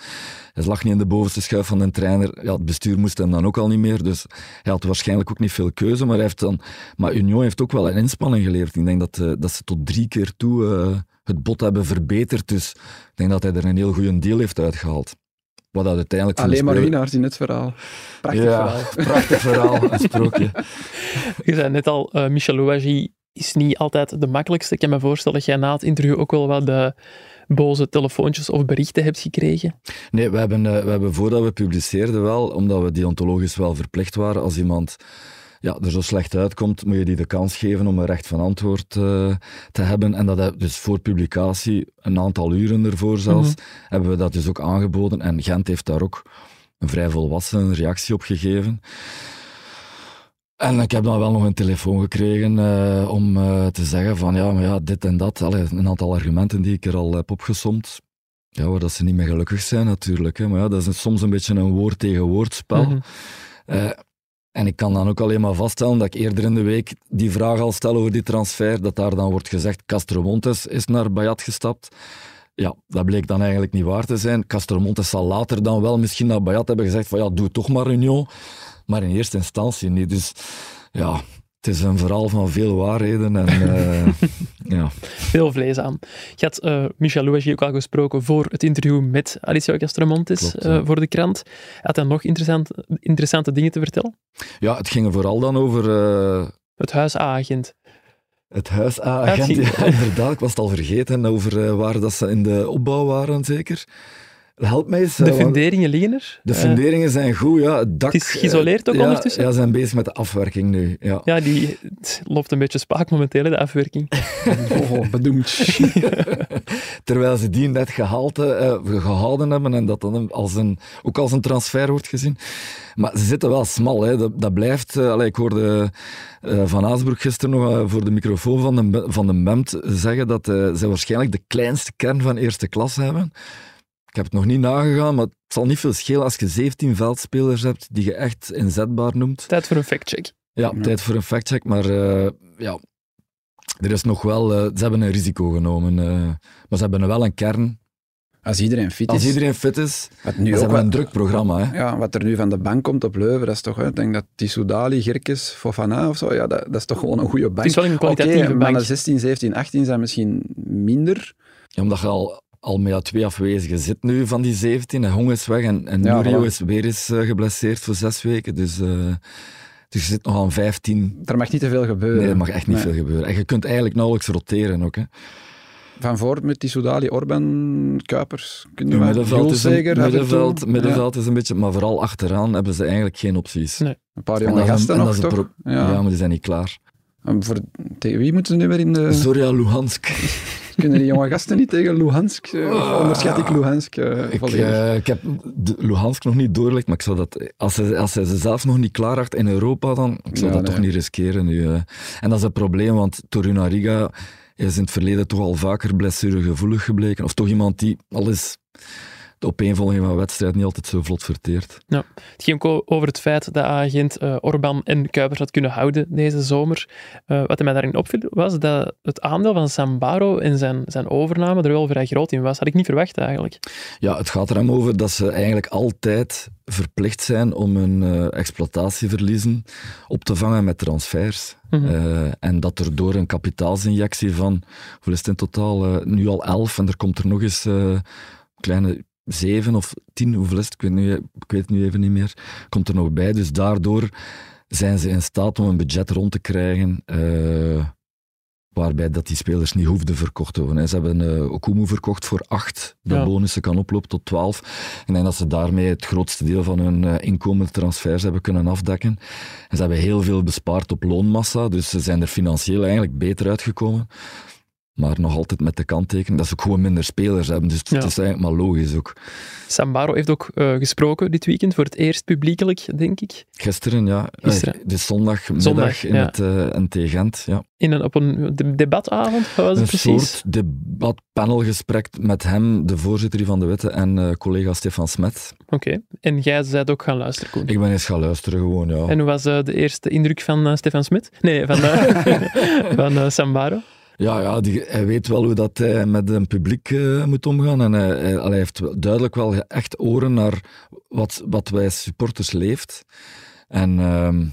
Hij lag niet in de bovenste schuif van de trainer. Ja, het bestuur moest hem dan ook al niet meer, dus hij had waarschijnlijk ook niet veel keuze. Maar, hij heeft dan, maar Union heeft ook wel een inspanning geleverd. Ik denk dat, eh, dat ze tot drie keer toe eh, het bod hebben verbeterd. Dus ik denk dat hij er een heel goede deal heeft uitgehaald. Wat dat uiteindelijk Alleen maar winnaars in het verhaal. Prachtig ja, verhaal. *laughs* prachtig verhaal, een sprookje. *laughs* Je zei net al, eh, Michel Louwagie is niet altijd de makkelijkste. Ik kan me voorstellen dat jij na het interview ook wel wat de boze telefoontjes of berichten hebt gekregen. Nee, we hebben, eh, we hebben voordat we publiceerden wel, omdat we deontologisch wel verplicht waren, als iemand ja, er zo slecht uitkomt, moet je die de kans geven om een recht van antwoord eh, te hebben. En dat heb- dus voor publicatie, een aantal uren ervoor zelfs, hebben we dat dus ook aangeboden. En Gent heeft daar ook een vrij volwassen reactie op gegeven. En ik heb dan wel nog een telefoon gekregen eh, om eh, te zeggen van ja, maar ja, dit en dat. Allee, een aantal argumenten die ik er al heb opgesomd. Ja, waar dat ze niet meer gelukkig zijn natuurlijk. Hè. Maar ja, dat is soms een beetje een woord tegen woordspel. Mhm. Eh, en ik kan dan ook alleen maar vaststellen dat ik eerder in de week die vraag al stel over die transfer, dat daar dan wordt gezegd Castro Montes is naar Bayat gestapt. Ja, dat bleek dan eigenlijk niet waar te zijn. Castro Montes zal later dan wel misschien naar Bayat hebben gezegd van ja, doe toch maar Union. Maar in eerste instantie niet. Dus ja, het is een verhaal van veel waarheden. En eh, *laughs* ja. Veel vlees aan. Je had eh, Michel Louwagie ook al gesproken voor het interview met Alicia Castromontes Klopt, eh, voor de krant. Had hij nog interessant, interessante dingen te vertellen? ja, het ging vooral dan over Het huis A-agent. Het huis A-agent, Uitzien. ja, inderdaad. Ik was het al vergeten over waar dat ze in de opbouw waren, zeker. Help mij eens. De eh, want funderingen liggen er. de Eh, funderingen zijn goed, ja. Het dak... Het is geïsoleerd ook eh, ja, ondertussen? Ja, ze zijn bezig met de afwerking nu, ja. ja, die loopt een beetje spaak momenteel, de afwerking. *laughs* Oh, bedoemd. *laughs* Terwijl ze die net gehaald, eh, gehouden hebben en dat dan als een, ook als een transfer wordt gezien. Maar ze zitten wel smal, hè. Dat, dat blijft... ik hoorde Van Aasbroek gisteren nog voor de microfoon van de, van de MEMT zeggen dat ze waarschijnlijk de kleinste kern van eerste klas hebben. Ik heb het nog niet nagegaan, maar het zal niet veel schelen als je 17 veldspelers hebt die je echt inzetbaar noemt. Tijd voor een factcheck. Ja, Ja. tijd voor een factcheck, maar eh, ja, er is nog wel... eh, ze hebben een risico genomen, eh, maar ze hebben wel een kern. Als iedereen fit is. Als iedereen fit is, wat, nu ze ook hebben een druk programma. Hè. ja, wat er nu van de bank komt op Leuven, dat is toch... hè, Ik denk dat Tissoudali, Gerkes, Fofana of zo, ja, dat, dat is toch gewoon een goede bank. Het is wel een kwalitatieve bank. mannen 16, 17, 18 zijn misschien minder. Ja, omdat je al, al met ja, twee afwezigen zit nu van die 17. En Hong is weg en, en Ja, voilà. is weer eens eh, geblesseerd voor zes weken. Dus, eh, dus je zit nog aan 15. Er mag niet te veel gebeuren. Nee, er mag echt niet Nee. veel gebeuren. En je kunt eigenlijk nauwelijks roteren ook. Hè. Van voor met die Soudali, Orban, Kuipers, kunnen Het we middenveld, is een, middenveld, Ja, middenveld is een beetje... Maar vooral achteraan hebben ze eigenlijk geen opties. Nee. een paar En jonge dat is een- gasten en nog, toch? pro- Ja. Ja, maar die zijn niet klaar. En voor, tegen wie moeten ze nu weer in de... Zorya Luhansk. *laughs* Kunnen die jonge gasten niet tegen Luhansk? eh, Of onderschat ik Luhansk eh, Ik, eh, ik heb de Luhansk nog niet doorgelegd, maar ik zou dat, als hij, als hij ze zelf nog niet klaar had in Europa, dan ik zou Ja, dat nee. toch niet riskeren nu. eh. En dat is het probleem, want Torunariga is in het verleden toch al vaker blessuregevoelig gebleken. Of toch iemand die al is de opeenvolging van wedstrijden niet altijd zo vlot verteert. Het ging ook over het feit dat agent eh Orban en Kuipers had kunnen houden deze zomer. Eh, wat mij daarin opviel, was dat het aandeel van Sambaro in zijn, zijn overname er wel vrij groot in was. Had ik niet verwacht eigenlijk. Ja, het gaat er hem over dat ze eigenlijk altijd verplicht zijn om hun eh, exploitatieverliezen op te vangen met transfers. Mhm. En dat er door een kapitaalsinjectie van, hoeveel is het in totaal? Nu al elf en er komt er nog eens een kleine zeven of tien, hoeveel is het? Ik weet, nu, ik weet het nu even niet meer. Komt er nog bij. Dus daardoor zijn ze in staat om een budget rond te krijgen. eh, waarbij dat die spelers niet hoefden verkocht te worden. Ze hebben eh Okumu verkocht voor acht, de Ja. bonussen kan oplopen tot twaalf. En ik denk dat ze daarmee het grootste deel van hun eh, inkomende transfers hebben kunnen afdekken. En ze hebben heel veel bespaard op loonmassa, dus ze zijn er financieel eigenlijk beter uitgekomen. Maar nog altijd met de kanttekening dat ze ook gewoon minder spelers hebben. Dus Ja. het is eigenlijk maar logisch ook. Sambaro heeft ook eh, gesproken dit weekend, voor het eerst publiekelijk, denk ik. Gisteren, ja. Gisteren. Eh, dus zondagmiddag Zondag, in ja. het eh NT Gent, ja. In een, op een de- debatavond, wat was het Een precies? soort debat-panelgesprek met hem, de voorzitter van de Witte, en eh, collega Stefan Smet. Oké. En jij bent ook gaan luisteren, Koen. Ik ben eens gaan luisteren gewoon, ja. En hoe was eh, de eerste indruk van eh, Stefan Smit? Nee, van, eh, *laughs* van eh, Sambaro. Ja, ja die, hij weet wel hoe dat hij met een publiek eh, moet omgaan. En hij, hij, hij heeft duidelijk wel echt oren naar wat, wat wij supporters leeft. En ehm,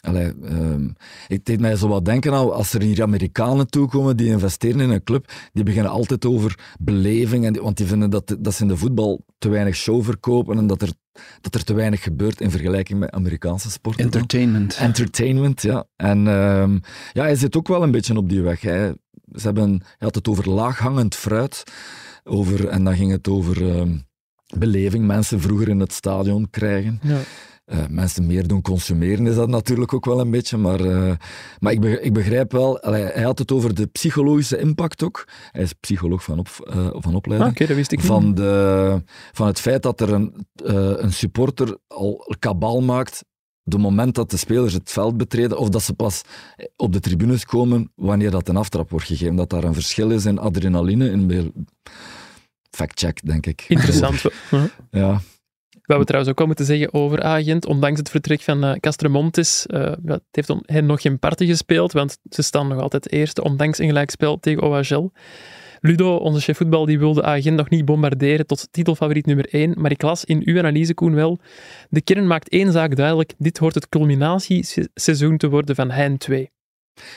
allee, ehm, het deed mij zo wat denken aan als er hier Amerikanen toekomen die investeren in een club, die beginnen altijd over beleving, en want die vinden dat, dat ze in de voetbal te weinig show verkopen en dat er, dat er te weinig gebeurt in vergelijking met Amerikaanse sporten. Entertainment. Entertainment, ja. En ehm, ja, hij zit ook wel een beetje op die weg. Hè. Ze hebben, hij had het over laaghangend fruit. Over, en dan ging het over ehm, beleving. Mensen vroeger in het stadion krijgen. Ja. Eh, mensen meer doen consumeren is dat natuurlijk ook wel een beetje. Maar, eh, maar ik, be- ik begrijp wel, allee, hij had het over de psychologische impact ook. Hij is psycholoog van, op, eh, van Ah, opleiding Oké, dat wist ik van, niet. de, van het feit dat er een, een supporter al kabal maakt de moment dat de spelers het veld betreden, of dat ze pas op de tribunes komen wanneer dat een aftrap wordt gegeven. Dat daar een verschil is in adrenaline. In. Fact-check, denk ik. Interessant. *laughs* Ja. We trouwens ook wel moeten zeggen over Agent, ondanks het vertrek van eh Castromontes, eh, het heeft hen nog geen parten gespeeld, want ze staan nog altijd eerste, ondanks een gelijkspel tegen OHL. Ludo, onze chef voetbal, die wilde Agent nog niet bombarderen tot titelfavoriet nummer 1, maar ik las in uw analyse, Koen, wel, de kern maakt één zaak duidelijk, dit hoort het culminatieseizoen te worden van Hein 2.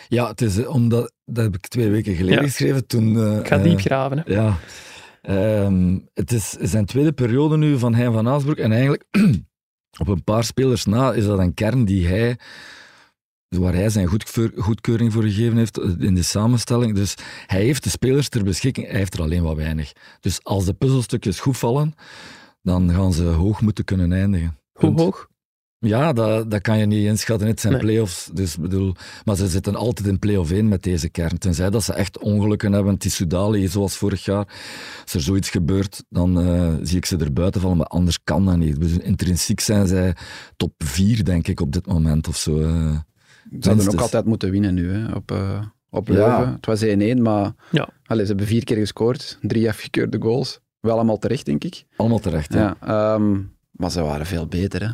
ja het is eh, omdat, dat heb ik twee weken geleden Ja. geschreven. Toen, eh, Ik ga eh, diep graven. Hè. Ja. Ehm, het is zijn tweede periode nu van Hein van Aasbroek. En eigenlijk, *clears throat* op een paar spelers na, is dat een kern die hij, waar hij zijn goedkeur- goedkeuring voor gegeven heeft eh, in de samenstelling. Dus hij heeft de spelers ter beschikking, hij heeft er alleen wat weinig. Dus als de puzzelstukjes goed vallen, dan gaan ze hoog moeten kunnen eindigen. Hoe hoog? Ja, dat, dat kan je niet inschatten. Het zijn Nee. play-offs. Dus bedoel, maar ze zitten altijd in play-off 1 met deze kern. Tenzij dat ze echt ongelukken hebben. Het is Soudali, zoals vorig jaar. Als er zoiets gebeurt, dan eh, zie ik ze er buiten vallen. Maar anders kan dat niet. Dus intrinsiek zijn zij top 4, denk ik, op dit moment of zo. eh. Ze hadden ook altijd moeten winnen nu, hè, op, eh, op Ja. Leuven. Het was 1-1, maar Ja. Allee, ze hebben vier keer gescoord. Drie afgekeurde goals. Wel allemaal terecht, denk ik. Allemaal terecht. Ja. Ja. ehm, maar ze waren veel beter, hè.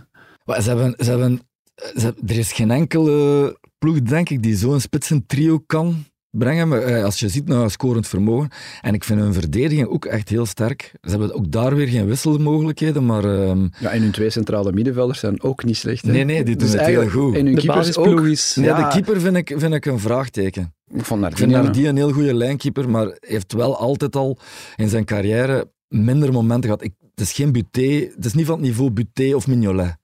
Maar ze hebben, ze hebben, ze hebben- er is geen enkele ploeg, denk ik, die zo'n spitsentrio kan brengen. Maar, eh, als je ziet naar scorend vermogen. En ik vind hun verdediging ook echt heel sterk. Ze hebben ook daar weer geen wisselmogelijkheden, maar... ehm, Ja, en hun twee centrale middenvelders zijn ook niet slecht. Hè. Nee, nee, die doen het heel eigenlijk- goed. En hun De keepers ook. basisploeg is... nee, Ja. de keeper vind ik, vind ik een vraagteken. Ik vond Ik vind Nardi een heel goede lijnkeeper, maar hij heeft wel altijd al in zijn carrière minder momenten gehad. Ik, het is geen Buté, het is niet van het niveau Buté of Mignolet.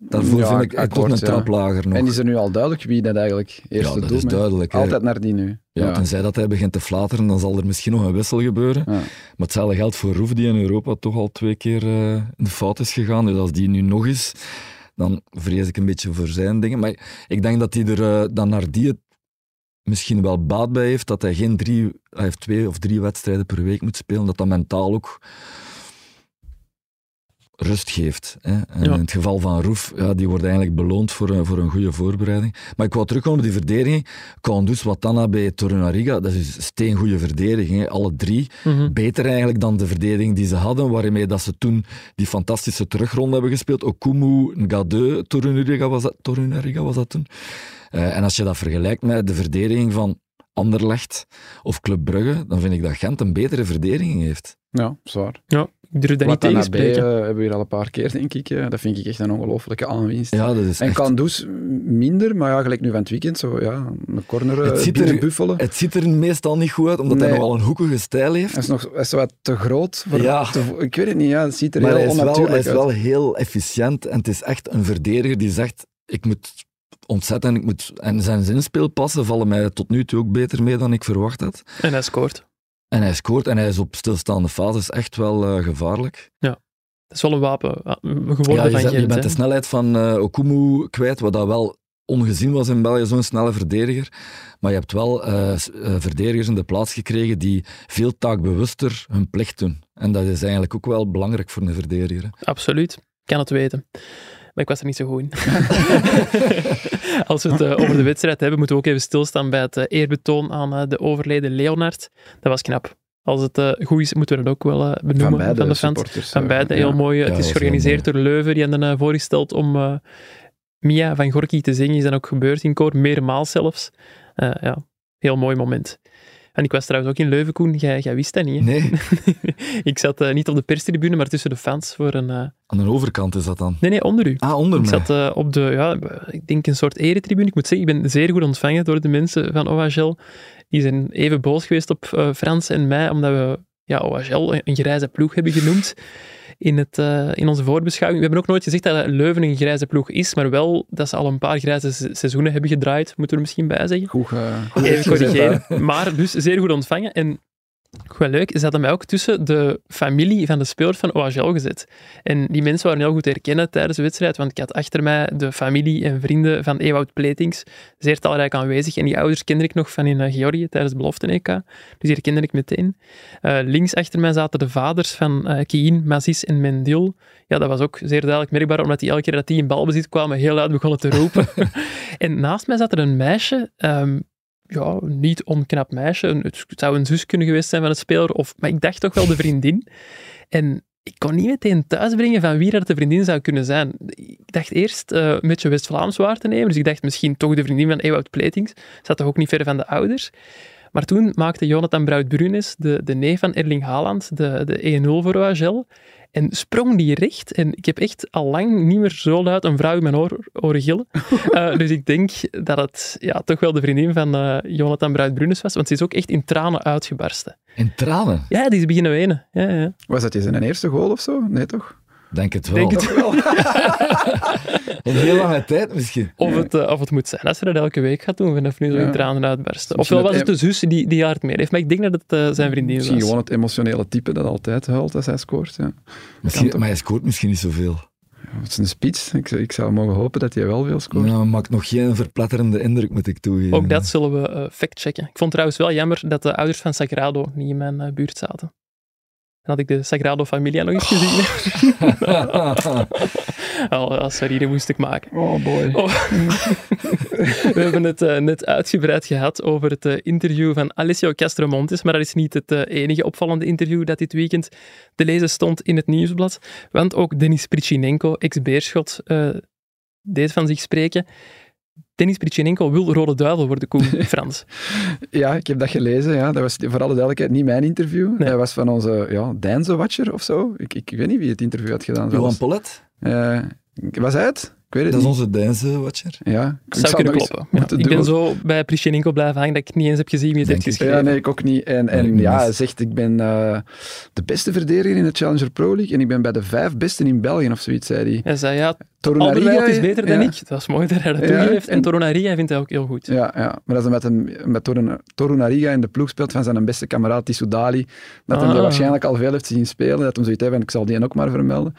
Daarvoor Ja, vind ik akkoord, een ja. trap lager nog. En is er nu al duidelijk wie dat eigenlijk eerste ja, dat is duidelijk. hè. Altijd naar die nu. Ja, Tenzij dat hij begint te flateren, dan zal er misschien nog een wissel gebeuren. Ja. Maar hetzelfde geldt voor Roef, die in Europa toch al twee keer eh, in de fout is gegaan. Dus als die nu nog is, dan vrees ik een beetje voor zijn dingen. Maar ik denk dat hij er eh, dan naar die het misschien wel baat bij heeft, dat hij geen drie, hij heeft twee of drie wedstrijden per week moet spelen, dat dat mentaal ook rust geeft. Hè. En Ja. In het geval van Roef, ja, die wordt eigenlijk beloond voor, een- voor een goede voorbereiding. Maar ik wou terugkomen op die verdediging. Kandus, Watana bij Torunariga, dat is een steengoede verdediging. Hè. Alle drie. Mhm. Beter eigenlijk dan de verdediging die ze hadden, waarmee dat ze toen die fantastische terugronde hebben gespeeld. Okumu, Ngadeu, Torunariga was dat, Torunariga was dat toen. Eh, en als je dat vergelijkt met de verdediging van Anderlecht of Club Brugge, dan vind ik dat Gent een betere verdediging heeft. Ja, zwaar. Ja, ik durf dat niet tegenspreken. eh, hebben we hier al een paar keer, denk ik. dat vind ik echt een ongelofelijke aanwinst. Ja, dat is En echt- Kandus minder, maar ja, gelijk nu van het weekend, zo ja, een corner Het eh, ziet er- binnenbuffelen. Het ziet er meestal niet goed uit, omdat hij nogal een hoekige stijl heeft. Hij is, nog, hij is wat te groot. Voor, Ja. te- ik weet het niet, ja, het ziet er Maar hij heel is, wel, hij onnatuurlijk is wel heel efficiënt en het is echt een verdediger die zegt, ik moet ontzetten, ik moet... En zijn zinspeelpassen vallen mij tot nu toe ook beter mee dan ik verwacht had. En hij scoort. En hij scoort en hij is op stilstaande fases echt wel eh, gevaarlijk. Dat is wel een wapen geworden Ja, je, van zet- je bent de snelheid van eh Okumu kwijt, wat dat wel ongezien was in België, zo'n snelle verdediger. Maar je hebt wel eh, verdedigers in de plaats gekregen die veel taakbewuster hun plicht doen. En dat is eigenlijk ook wel belangrijk voor een verdediger. hè. Absoluut. Ik kan het weten. Maar ik was er niet zo goed in. *laughs* Als we het eh, over de wedstrijd hebben, moeten we ook even stilstaan bij het eh, eerbetoon aan eh, de overleden Leonard. Dat was knap. Als het goed is, moeten we dat ook wel benoemen Van van, beide de fans. supporters. Van beide, ja. heel mooi. Ja, het is georganiseerd door Leuven. Die hebben uh, voorgesteld om Mia van Gorky te zingen. Is dan ook gebeurd in koor, meermaals zelfs. Ja, heel mooi moment. En ik was trouwens ook in Leuven, Koen. Jij, jij wist dat niet, hè? Nee, *laughs* ik zat eh, niet op de perstribune, maar tussen de fans voor een... eh, aan de overkant is dat dan. Nee, nee, onder u. Ah, onder Ik mij. zat eh, op de, ja, ik denk een soort eretribune. Ik moet zeggen, ik ben zeer goed ontvangen door de mensen van OHL. Die zijn even boos geweest op Frans en mij, omdat we ja, OHL een, grijze ploeg hebben genoemd in, het, eh, in onze voorbeschouwing. We hebben ook nooit gezegd dat Leuven een grijze ploeg is, maar wel dat ze al een paar grijze se- seizoenen hebben gedraaid, moeten we er misschien bij zeggen. Goed, eh, goed Even corrigeren. Maar dus zeer goed ontvangen. En wel leuk, ze hadden mij ook tussen de familie van de speler van OHL gezet. En die mensen waren heel goed herkennen tijdens de wedstrijd, want ik had achter mij de familie en vrienden van Ewout Pletings, zeer talrijk aanwezig. En die ouders kende ik nog van in eh, Georgië tijdens de belofte-EK, dus die herkende ik meteen. Eh, links achter mij zaten de vaders van eh Kien, Mazis en Mendil. Ja, dat was ook zeer duidelijk merkbaar, omdat die elke keer dat die in balbezit kwamen heel luid begonnen te roepen. *laughs* en naast mij zat er een meisje, ehm, ja, een niet onknap meisje. Een- Het zou een zus kunnen geweest zijn van het speler, of, maar ik dacht toch wel de vriendin. *laughs* En ik kon niet meteen thuisbrengen van wie dat de vriendin zou kunnen zijn. Ik dacht eerst eh, een beetje West-Vlaams waar te nemen, dus ik dacht misschien toch de vriendin van Ewout Pletings. Zat toch ook niet ver van de ouders. Maar toen maakte Jonathan Bruid-Brunes, de, de neef van Erling Haaland, de, de 1-0 voor OHL. En sprong die recht. En ik heb echt al lang niet meer zo luid een vrouw in mijn oor, oren gillen. *laughs* Eh, dus ik denk dat het ja, toch wel de vriendin van eh, Jonathan Bruid-Brunes was. Want ze is ook echt in tranen uitgebarsten. In tranen, Ja, die is beginnen wenen. Ja, ja. Was dat zijn eerste goal of zo? Nee, toch? Denk het wel. Denk het wel. *laughs* Een heel lange tijd misschien. Of het, eh, of het moet zijn als ze dat elke week gaat doen, vanaf nu zo Ja. in tranen uitbarsten. Misschien Ofwel was het het de zus die, die hard mee heeft. Maar ik denk dat het eh, zijn vriendin Misschien was. gewoon het emotionele type dat altijd huilt als hij scoort. Ja. misschien maar hij scoort misschien niet zoveel. Het is een spits. Ik, zou- ik zou mogen hopen dat hij wel veel scoort. Nou, maakt nog geen verpletterende indruk, moet ik toegeven. Ook dat zullen we eh factchecken. Ik vond trouwens wel jammer dat de ouders van Sagrado niet in mijn buurt zaten. Had ik de Sagrado Familia nog eens *laughs* gezien. *laughs* oh, sorry, dat moest ik maken. Oh boy. Oh. *laughs* We hebben het eh, net uitgebreid gehad over het eh, interview van Alessio Castromontes, maar dat is niet het eh, enige opvallende interview dat dit weekend te lezen stond in het nieuwsblad. Want ook Denis Prichinenko, ex-Beerschot, deed van zich spreken. Dennis Prichinenko wil Rode Duivel worden, Koen *laughs* Frans. Ja, ik heb dat gelezen. Ja. Dat was voor alle duidelijkheid niet mijn interview. Nee. Dat was van onze ja, Deinze Watcher of zo. Ik, ik weet niet wie het interview had gedaan. Johan. Polet, Eh, was hij het? Ik weet het dat is niet. onze Deinse watcher. Ja, ik zou kunnen kloppen. Ja, ik ben zo bij Prichinenko blijven hangen dat ik niet eens heb gezien wie het Denk heeft geschreven. Ja, nee, ik ook niet. En, en Nee, ja, hij zegt, ik ben eh, de beste verdediger in de Challenger Pro League en ik ben bij de vijf besten in België of zoiets, zei hij. Hij zei, ja, Alderweireld is beter dan ja. ik. Dat is mooi dat hij dat Ja, toegeeft. En Torunariga vindt hij ook heel goed. Ja, ja, maar als hij met, hem, met Torun, Torunariga in de ploeg speelt van zijn beste kameraad Tissoudali, dat hij Ah. die waarschijnlijk al veel heeft zien spelen, dat hem zoiets heeft en ik zal die ook maar vermelden.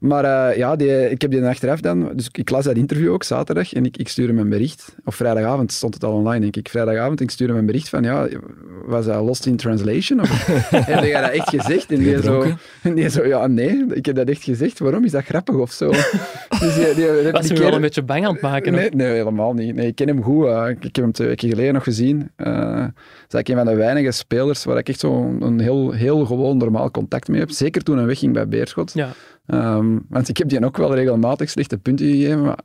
Maar eh, ja, die, ik heb die achteraf dan, dus ik las dat interview ook zaterdag en ik, ik stuurde hem een bericht, of vrijdagavond stond het al online denk ik, vrijdagavond, en ik stuurde hem een bericht van, ja, was dat lost in translation? Of *laughs* heb jij dat echt gezegd? En die, zo, en die zo, ja nee, ik heb dat echt gezegd, waarom is dat grappig of zo? *laughs* Dus die, die, die, *laughs* Was keer- wel een beetje bang aan het maken. Nee, nee, helemaal niet. Nee, ik ken hem goed. eh. ik, heb hem twee weken geleden nog gezien. Eh dat is eigenlijk een van de weinige spelers waar ik echt zo'n een heel, heel gewoon normaal contact mee heb. Zeker toen hij wegging bij Beerschot. Ja. Ehm, want ik heb die ook wel regelmatig slechte punten gegeven, maar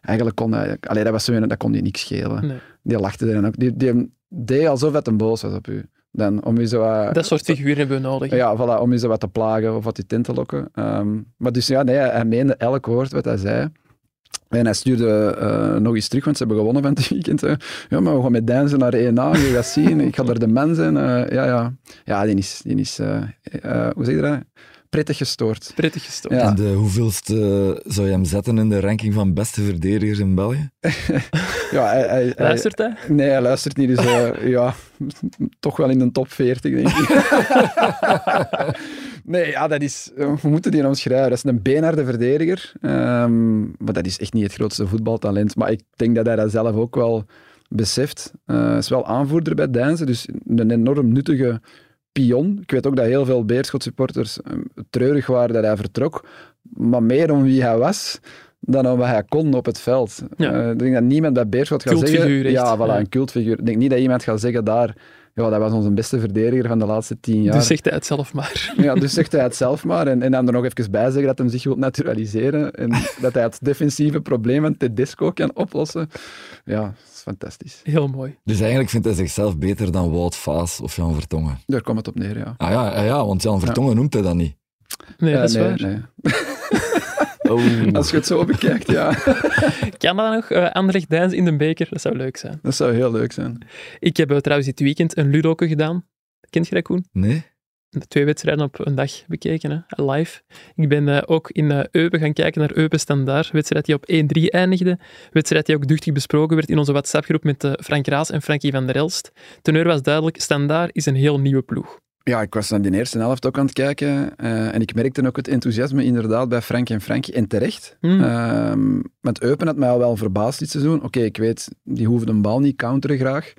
eigenlijk kon hij... Allee, dat, was zo, dat kon die niks schelen. Nee. Die lachte er ook. Die, die deed alsof het een boos was op u. Dan, om zo, wat- Dat soort figuren hebben we nodig. ja, voilà, om je ze wat te plagen of wat die tent te lokken. Ehm, maar dus ja, nee, hij meende elk woord wat hij zei. En hij stuurde eh, nog eens terug, want ze hebben gewonnen van het weekend. hè. Ja, maar we gaan met Denzen naar 1A, je gaat zien. Ik ga er de man zijn. Eh, ja, ja. ja, die is, die is eh, hoe zeg je dat? Prettig gestoord. Prettig gestoord. Ja. En de hoeveelste zou je hem zetten in de ranking van beste verdedigers in België? *laughs* Ja, hij, Luistert hij? Nee, hij luistert niet. Dus eh, *laughs* ja, toch wel in de top 40, denk ik. *laughs* nee, ja, dat is... We moeten die omschrijven. Dat is een beenharde verdediger. Ehm, maar dat is echt niet het grootste voetbaltalent. Maar ik denk dat hij dat zelf ook wel beseft. Eh, Hij is wel aanvoerder bij Deinze, dus een enorm nuttige pion. Ik weet ook dat heel veel Beerschot-supporters eh, treurig waren dat hij vertrok. Maar meer om wie hij was dan om wat hij kon op het veld. Ja. Eh, ik denk dat niemand bij Beerschot gaat zeggen... Cultfiguur. Ja, voilà, Ja. een cultfiguur. Ik denk niet dat iemand gaat zeggen daar... Ja, dat was onze beste verdediger van de laatste tien jaar. Dus zegt hij het zelf maar. Ja, dus zegt hij het zelf maar. En, en dan er nog even bij zeggen dat hij zich wil naturaliseren. En dat hij het defensieve probleem van Tedesco kan oplossen. Ja, dat is fantastisch. Heel mooi. Dus eigenlijk vindt hij zichzelf beter dan Wout Vaas of Jan Vertongen. Daar komt het op neer, ja. Ah ja, ah ja want Jan Vertongen noemt hij dat niet. Nee, Eh, dat is nee, waar. nee. Oh. Als je het zo bekijkt, ja. *laughs* Kan dat nog? Uh, Anderlecht Deins in de beker? Dat zou leuk zijn. Dat zou heel leuk zijn. Ik heb uh, trouwens dit weekend een Ludoke gedaan. Kent je dat, Koen? Nee? Twee wedstrijden op een dag bekeken, hè? live. Ik ben uh, ook in uh, Eupen gaan kijken naar Eupen Standaard. Wedstrijd die op 1-3 eindigde. Wedstrijd die ook duchtig besproken werd in onze WhatsApp-groep met uh, Frank Raas en Frankie van der Elst. Teneur was duidelijk, Standaard is een heel nieuwe ploeg. Ja, ik was naar die eerste helft ook aan het kijken uh, en ik merkte ook het enthousiasme inderdaad bij Frank en Frankie. En terecht. Mm. Uh, want Eupen had mij al wel verbaasd dit seizoen. Oké, okay, ik weet, die hoeven een bal niet counteren graag.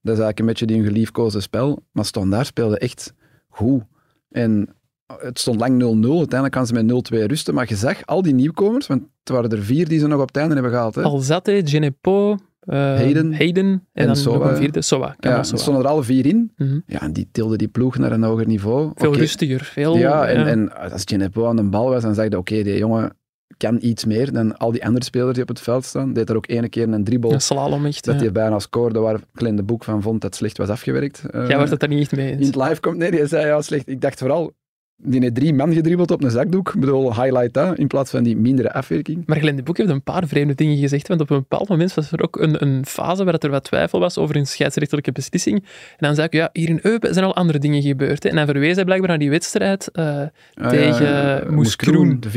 Dat is eigenlijk een beetje die hun geliefkoosde spel. Maar Standaard speelde echt goed. En het stond lang 0-0. Uiteindelijk kan ze met 0-2 rusten. Maar je zag al die nieuwkomers, want het waren er vier die ze nog op het einde hebben gehaald. Hè? Alzate, Genepo, uh, Hayden, Hayden en, en dan Sowa, nog een vierde, Sowa. Ja, er stonden er alle vier in. Mm -hmm. Ja, en die tilden die ploeg naar een hoger niveau. Veel okay. rustiger. Veel, ja, en, ja. en als Genepo aan de bal was, dan zag je, oké, okay, die jongen kan iets meer dan al die andere spelers die op het veld staan. Deed er ook ene keer een dribbel. Een slalom echt. Dat ja. hij bijna scoorde, waar Klein de Boek van vond dat slecht was afgewerkt. Uh, Jij wordt het daar niet echt mee eens. In het live komt, nee, die zei ja, slecht. Ik dacht vooral, die heeft drie man gedribbeld op een zakdoek. Ik bedoel, highlight dat, in plaats van die mindere afwerking. Maar Glenn de Boek heeft een paar vreemde dingen gezegd, want op een bepaald moment was er ook een, een fase waar er wat twijfel was over een scheidsrechterlijke beslissing. En dan zei ik, ja, hier in Eupen zijn al andere dingen gebeurd. Hè. En dan verwees hij blijkbaar naar die wedstrijd uh, ah, tegen ja, Moes Kroen, de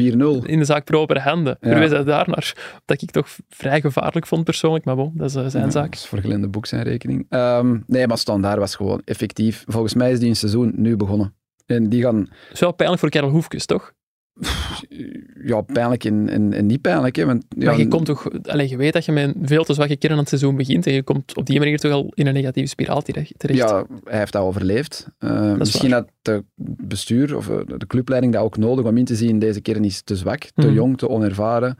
4-0. In de zaak proper handen. Ja. Verwees hij daar naar, dat ik toch vrij gevaarlijk vond persoonlijk, maar bon, dat is uh, zijn ja, zaak. Dat is voor Glenn de Boek zijn rekening. Um, nee, maar Standaard was gewoon effectief. Volgens mij is die een seizoen nu begonnen. En die gaan... Dat is wel pijnlijk voor Karel Hoefkes, toch? Ja, pijnlijk en, en, en niet pijnlijk. Hè, want, ja, maar je komt toch... Allez, je weet dat je met veel te zwakke kern aan het seizoen begint en je komt op die manier toch al in een negatieve spiraal terecht. Ja, hij heeft dat overleefd. Uh, dat misschien had het bestuur of de clubleiding dat ook nodig om in te zien, deze kern is te zwak, te Mhm. mm. jong, te onervaren.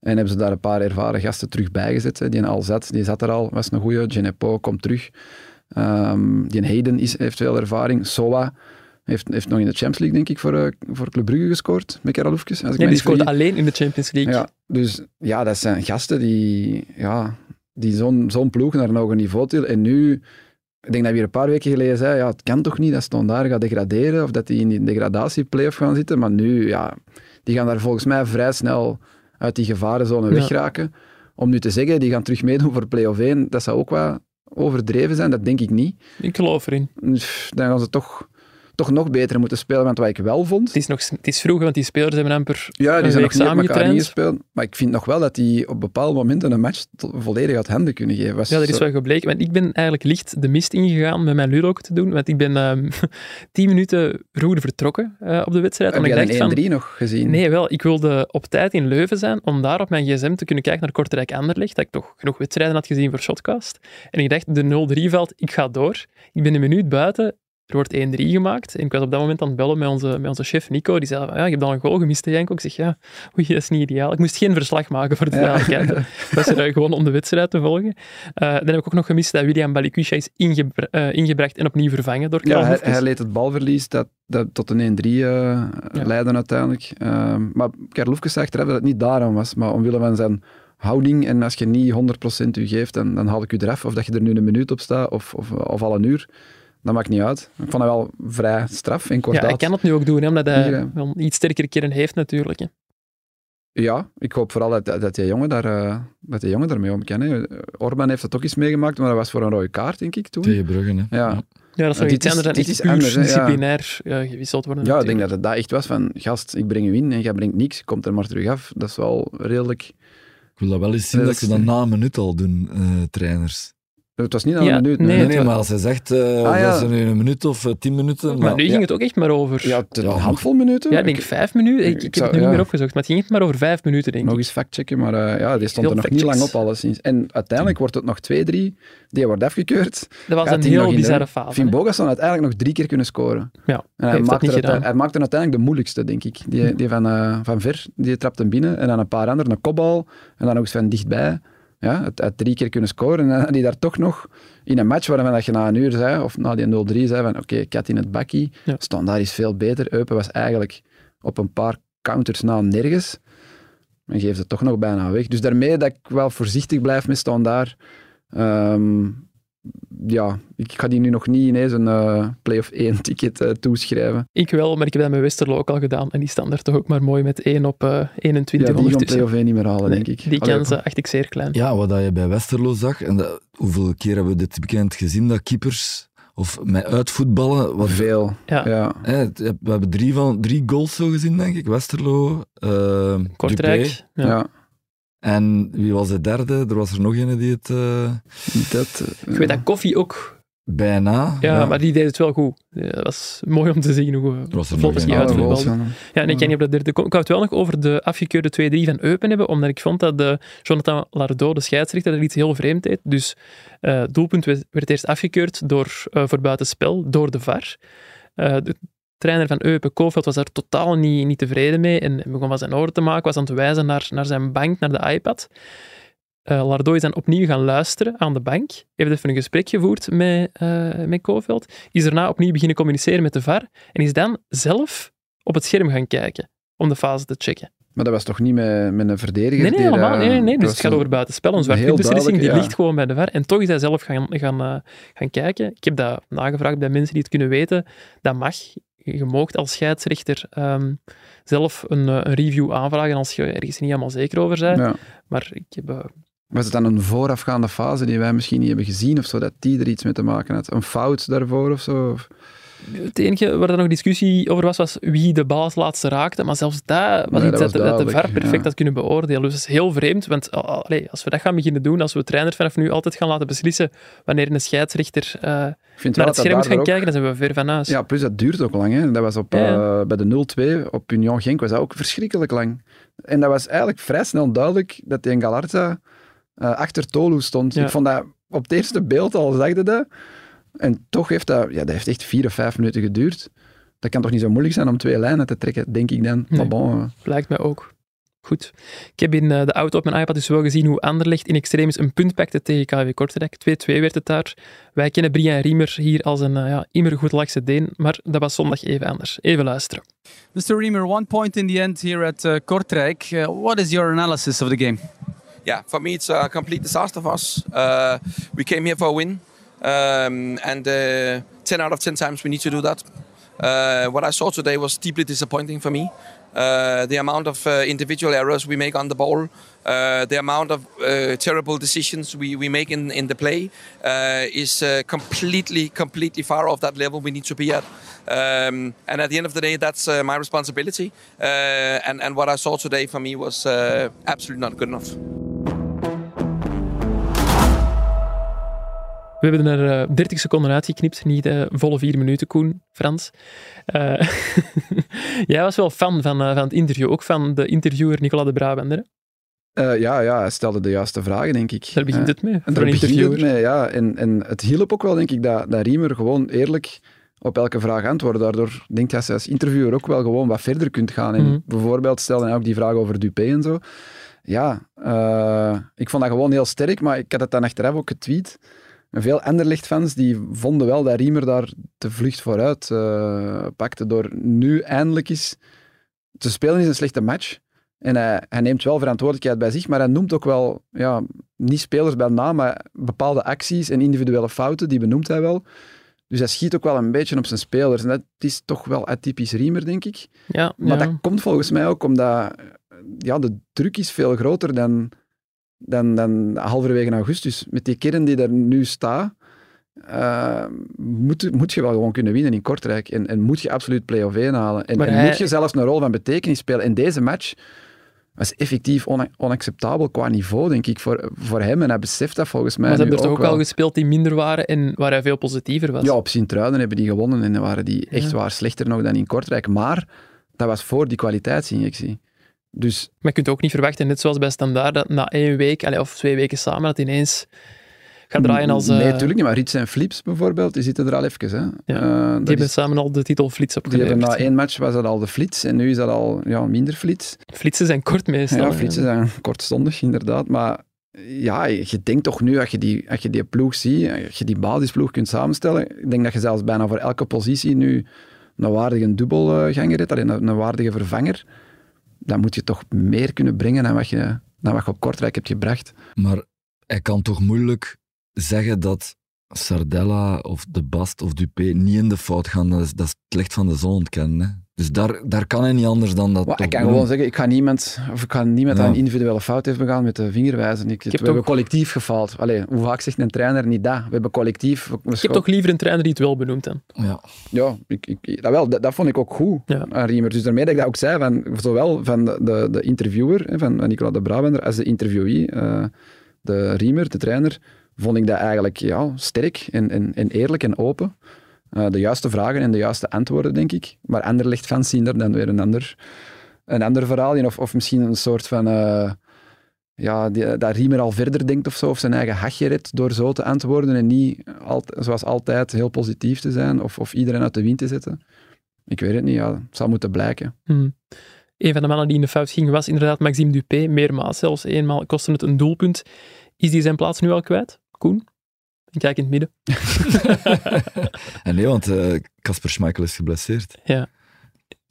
En hebben ze daar een paar ervaren gasten terug bijgezet. Hè. Die al zat, die zat er al, was een goeie. Genepo komt terug. Um, die Hayden is, heeft veel ervaring. Soa heeft, heeft nog in de Champions League, denk ik, voor, uh, voor Club Brugge gescoord. Met Karel Hoefkes. Als ik ja, die scoorde alleen in de Champions League. Ja, dus ja, dat zijn gasten die, ja, die zo'n zo'n ploeg naar een hoger niveau tillen. En nu, ik denk dat we hier een paar weken geleden zei, ja, het kan toch niet dat Standaard gaat degraderen of dat die in die degradatieplayoff gaan zitten. Maar nu, ja, die gaan daar volgens mij vrij snel uit die gevarenzone Ja. wegraken. Om nu te zeggen, die gaan terug meedoen voor play-off 1, dat zou ook wel overdreven zijn, dat denk ik niet. Ik geloof erin. Dan gaan ze toch toch nog beter moeten spelen. Want wat ik wel vond... Het is, nog, het is vroeg, want die spelers hebben amper Ja, die zijn nog niet met elkaar ingespeeld. Maar ik vind nog wel dat die op bepaalde momenten een match volledig uit handen kunnen geven. Was Ja, dat is zo- wel gebleken. Want ik ben eigenlijk licht de mist ingegaan met mijn Ludo te doen. Want ik ben ehm, *laughs* tien minuten vroeger vertrokken eh, op de wedstrijd. Heb omdat ik jij dacht een 1-3 van, nog gezien? Nee, wel. Ik wilde op tijd in Leuven zijn om daar op mijn gsm te kunnen kijken naar Kortrijk Anderlecht. Dat ik toch genoeg wedstrijden had gezien voor Shotcast. En ik dacht, de 0-3 valt, ik ga door. Ik ben een minuut buiten. Er wordt 1-3 gemaakt. En ik was op dat moment aan het bellen met onze, met onze chef Nico. Die zei, van, ja, je hebt al een goal gemist, Janko? Ik zeg, ja, oei, dat is niet ideaal. Ik moest geen verslag maken voor de Ja. duidelijkheid. Ik was er eh, gewoon om de wedstrijd te volgen. Eh, dan heb ik ook nog gemist dat William Balikwisha is ingebra- eh, ingebracht en opnieuw vervangen door Ja, Karel hij, Hoefkes. hij leed het balverlies dat, dat tot een 1-3 eh leidde uiteindelijk. Ehm, maar Karel Hoefkes zei achteraf dat het niet daarom was, maar omwille van zijn houding. En als je niet 100% u geeft, dan, dan haal ik u eraf. Of dat je er nu een minuut op staat, of, of, of al een uur. Dat maakt niet uit. Ik vond het wel vrij straf en kort Ja, hij kan het nu ook doen, hè, omdat hij wel een iets sterkere kern heeft natuurlijk. Hè. Ja, ik hoop vooral dat, dat, dat die jongen, daar, eh, dat die jongen daarmee om kan. hè. Orban heeft dat ook eens meegemaakt, maar dat was voor een rode kaart, denk ik, toen. Tegen Bruggen, hè. Ja. Ja, dat dit iets anders dan dit is anders, ja. disciplinair eh, gewisseld worden. Ja, ik denk dat het dat echt was van, gast, ik breng u in en jij brengt niks, komt er maar terug af. Dat is wel redelijk... Ik wil dat wel eens zien dat dat ze dat na een minuut al doen, eh, trainers. Het was niet na Ja, een minuut. nee, Nee, maar als hij zegt eh Ah, ja. dat is nu een minuut of eh, tien minuten. Maar nu ja. ging het ook echt maar over... Ja, een handvol minuten. Ja, ik denk vijf minuten. Ik, ik ik heb het nu niet ja. meer opgezocht, maar het ging echt maar over vijf minuten, denk Nog ik. eens factchecken, maar eh, ja, die stond er nog niet lang op alleszins. En uiteindelijk wordt het nog 2-3. Die wordt afgekeurd. Dat was een nog heel bizarre fase. Finn hè. Bogasson had eigenlijk nog drie keer kunnen scoren. Ja, En hij, maakte niet het, gedaan. hij maakte uiteindelijk de moeilijkste, denk ik. Die, die van, eh, van ver, die trapte hem binnen. En dan een paar anderen, een kopbal. En dan nog eens van dichtbij. Ja, het drie keer kunnen scoren. En hij daar toch nog in een match waarvan dat je na een uur zei, of na die 0-3 zei van oké, kat in het bakkie. Ja. Standaard is veel beter. Eupen was eigenlijk op een paar counters na nergens. En geeft het toch nog bijna weg. Dus daarmee dat ik wel voorzichtig blijf met standaard. Ehm, ja, ik ga die nu nog niet ineens een eh play-off 1 ticket eh, toeschrijven. Ik wel, maar ik heb dat met Westerlo ook al gedaan. En die staan er toch ook maar mooi met 1 op eh 21 Ja, die gaan play-off 1 niet meer halen, Nee, denk ik. Die kans acht ik zeer klein. Ja, wat dat je bij Westerlo zag, en dat- hoeveel keer hebben we dit weekend gezien, dat keepers, of met uitvoetballen, wat Veel. Ja. Ja. Hè, we hebben drie, van, drie goals zo gezien, denk ik. Westerlo. Kortrijk. Ja. Ja. En wie was de derde? Er was er nog een die het eh, Dat, eh, Ik weet dat Koffie ook... bijna... Ja, maar die deed het wel goed. Ja, dat was mooi om te zien hoe eh, er een die van hem. Ja, en ik ken niet op de derde. Ik wou het wel nog over de afgekeurde 2-3 van Eupen hebben, omdat ik vond dat de Jonathan Lardot, de scheidsrechter, er iets heel vreemd deed. Dus eh doelpunt werd, werd eerst afgekeurd door, eh, voor buitenspel door de VAR. Eh, de trainer van Eupen, Kofeld, was daar totaal niet, niet tevreden mee en begon van zijn oren te maken, was aan het wijzen naar, naar zijn bank, naar de iPad. Eh Lardot is dan opnieuw gaan luisteren aan de bank, heeft even een gesprek gevoerd met, eh met Kofeld, is daarna opnieuw beginnen communiceren met de VAR en is dan zelf op het scherm gaan kijken om de fase te checken. Maar dat was toch niet met, met een verdediger? Nee, nee, die, helemaal. eh, Nee, nee, Dus het gaat over buitenspel. Een heel zwart-wit-beslissing, die ligt gewoon bij de VAR. En toch is hij zelf gaan, gaan, gaan kijken. Ik heb dat nagevraagd bij mensen die het kunnen weten. Dat mag. Je moogt als scheidsrechter ehm, zelf een, eh, een review aanvragen als je ergens niet helemaal zeker over bent. Ja. Maar ik heb... eh, Was het dan een voorafgaande fase die wij misschien niet hebben gezien of zo, dat die er iets mee te maken had? Een fout daarvoor of zo? Of- het enige waar er nog discussie over was, was wie de bal als laatste raakte. Maar zelfs dat was Nee, iets dat dat, was dat de VAR perfect ja. had kunnen beoordelen. Dus dat is heel vreemd, want uh, allee, als we dat gaan beginnen doen, als we trainers vanaf nu altijd gaan laten beslissen wanneer een scheidsrechter uh, naar het scherm moet gaan ook- kijken, dan zijn we ver van huis. Ja, plus dat duurt ook lang. Hè. Dat was op, Ja, eh, bij de 0-2 op Union Genk was dat ook verschrikkelijk lang. En dat was eigenlijk vrij snel duidelijk dat die Galarza eh, achter Tolu stond. Ja. Ik vond dat op het eerste beeld al zag je dat. En toch heeft dat, ja, dat heeft echt vier of vijf minuten geduurd. Dat kan toch niet zo moeilijk zijn om twee lijnen te trekken, denk ik dan. Nee. Maar bon, eh, Lijkt mij ook. Goed. Ik heb in eh, de auto op mijn iPad dus wel gezien hoe Anderlecht in extremis een punt pakte tegen KW Kortrijk. 2-2 werd het daar. Wij kennen Brian Riemer hier als een uh, ja, immer goed lakse Deen, maar dat was zondag even anders. Even luisteren. Mr. Reamer, one point in the end here at uh, Kortrijk. Uh, what is your analysis of the game? yeah, for me, it's a complete disaster for us. Uh, we came here for a win, um, and uh, 10 out of 10 times we need to do that. Uh, what I saw today was deeply disappointing for me. Uh, the amount of uh, individual errors we make on the ball, uh, the amount of uh, terrible decisions we, we make in, in the play is completely, completely far off that level we need to be at. Um, and at the end of the day, that's my responsibility. And, and what I saw today for me was absolutely not good enough. We hebben er eh, 30 seconden uitgeknipt, niet de volle vier minuten, Koen, Frans. Eh, *laughs* jij was wel fan van, van het interview, ook van de interviewer Nicola de Brabander. ja, ja, hij stelde de juiste vragen, denk ik. Daar begint het mee, daar een begint het interviewer. mee, ja. En, en het hielp ook wel, denk ik, dat, dat Riemer gewoon eerlijk op elke vraag antwoordde. Daardoor denk ik dat je als interviewer ook wel gewoon wat verder kunt gaan. En Mhm. bijvoorbeeld stelde hij ook die vraag over Dupé en zo. Ja, ik vond dat gewoon heel sterk, maar ik had het dan achteraf ook getweet. En veel Anderlecht-fans die vonden wel dat Riemer daar de vlucht vooruit eh, pakte door nu eindelijk eens te spelen is een slechte match. En hij, hij neemt wel verantwoordelijkheid bij zich, maar hij noemt ook wel, ja, niet spelers bij naam, maar bepaalde acties en individuele fouten, die benoemt hij wel. Dus hij schiet ook wel een beetje op zijn spelers. En dat is toch wel atypisch Riemer, denk ik. Ja, Maar ja. dat komt volgens mij ook omdat ja, de druk is veel groter dan, dan, dan halverwege augustus. Met die kern die er nu staat, eh, moet, moet je wel gewoon kunnen winnen in Kortrijk. En, en moet je absoluut play-off 1 halen. En, en hij- moet je zelfs een rol van betekenis spelen. En deze match was effectief ona- onacceptabel qua niveau, denk ik, voor, voor hem. En hij beseft dat volgens mij Maar ze hebben er toch ook wel. gespeeld die minder waren en waar hij veel positiever was. Ja, op Sint-Truiden hebben die gewonnen en waren die echt Ja. waar slechter nog dan in Kortrijk. Maar dat was voor die kwaliteitsinjectie. Dus Maar je kunt ook niet verwachten, net zoals bij Standaard, dat na één week allee, of twee weken samen, dat ineens gaat draaien als... eh, Nee, natuurlijk niet. Maar Rits en Flips bijvoorbeeld, die zitten er al even. Hè. Ja, Eh, die hebben is- samen al de titel Flits die opgeleverd. hebben na één match was dat al de Flits en nu is dat al ja, minder Flits. Flitsen zijn kort meestal. Ja. Flitsen zijn kortstondig, inderdaad. Maar ja, je denkt toch nu, als je die, als je die ploeg ziet, als je die basisploeg kunt samenstellen, ik denk dat je zelfs bijna voor elke positie nu een waardige dubbelganger hebt, alleen een, een waardige vervanger. Dan moet je toch meer kunnen brengen dan wat je, dan wat je op Kortrijk hebt gebracht. Maar hij kan toch moeilijk zeggen dat Sardella of De Bast of Dupé niet in de fout gaan. Dat is, dat is het licht van de zon ontkennen. Hè. Dus daar, daar kan hij niet anders dan dat Maar ik kan doen. gewoon zeggen, ik ga niemand, of ik ga niemand Ja. aan een individuele fout heeft begaan met de vinger wijzen. Ik, we heb hebben toch- collectief gefaald. Allee, hoe vaak zegt een trainer niet dat? We hebben collectief... we Ik heb toch liever een trainer die het wel benoemt dan. Ja. Ja, ik, ik, dat, wel, dat, dat vond ik ook goed Ja. aan Riemer. Dus daarmee dat ik dat ook zei, van, zowel van de, de, de interviewer, hè, van, van Nicola de Brabander, als de interviewee, eh, de Riemer, de trainer, vond ik dat eigenlijk ja, sterk en, en, en eerlijk en open. Eh, de juiste vragen en de juiste antwoorden, denk ik. Maar Anderlecht-fans zien er dan weer een ander, een ander verhaal in. Of, of misschien een soort van... eh, ja, die, dat Riemer al verder denkt of zo, of zijn eigen hachje redt door zo te antwoorden en niet alt- zoals altijd heel positief te zijn of, of iedereen uit de wind te zetten. Ik weet het niet, ja, het zal moeten blijken. Hm. Een van de mannen die in de fout ging was inderdaad Maxime Dupé. Meermaals zelfs. Eenmaal kostte het een doelpunt. Is die zijn plaats nu al kwijt? Koen? Ik kijk in het midden. En *laughs* nee, want eh, Casper Schmeichel is geblesseerd. Ja.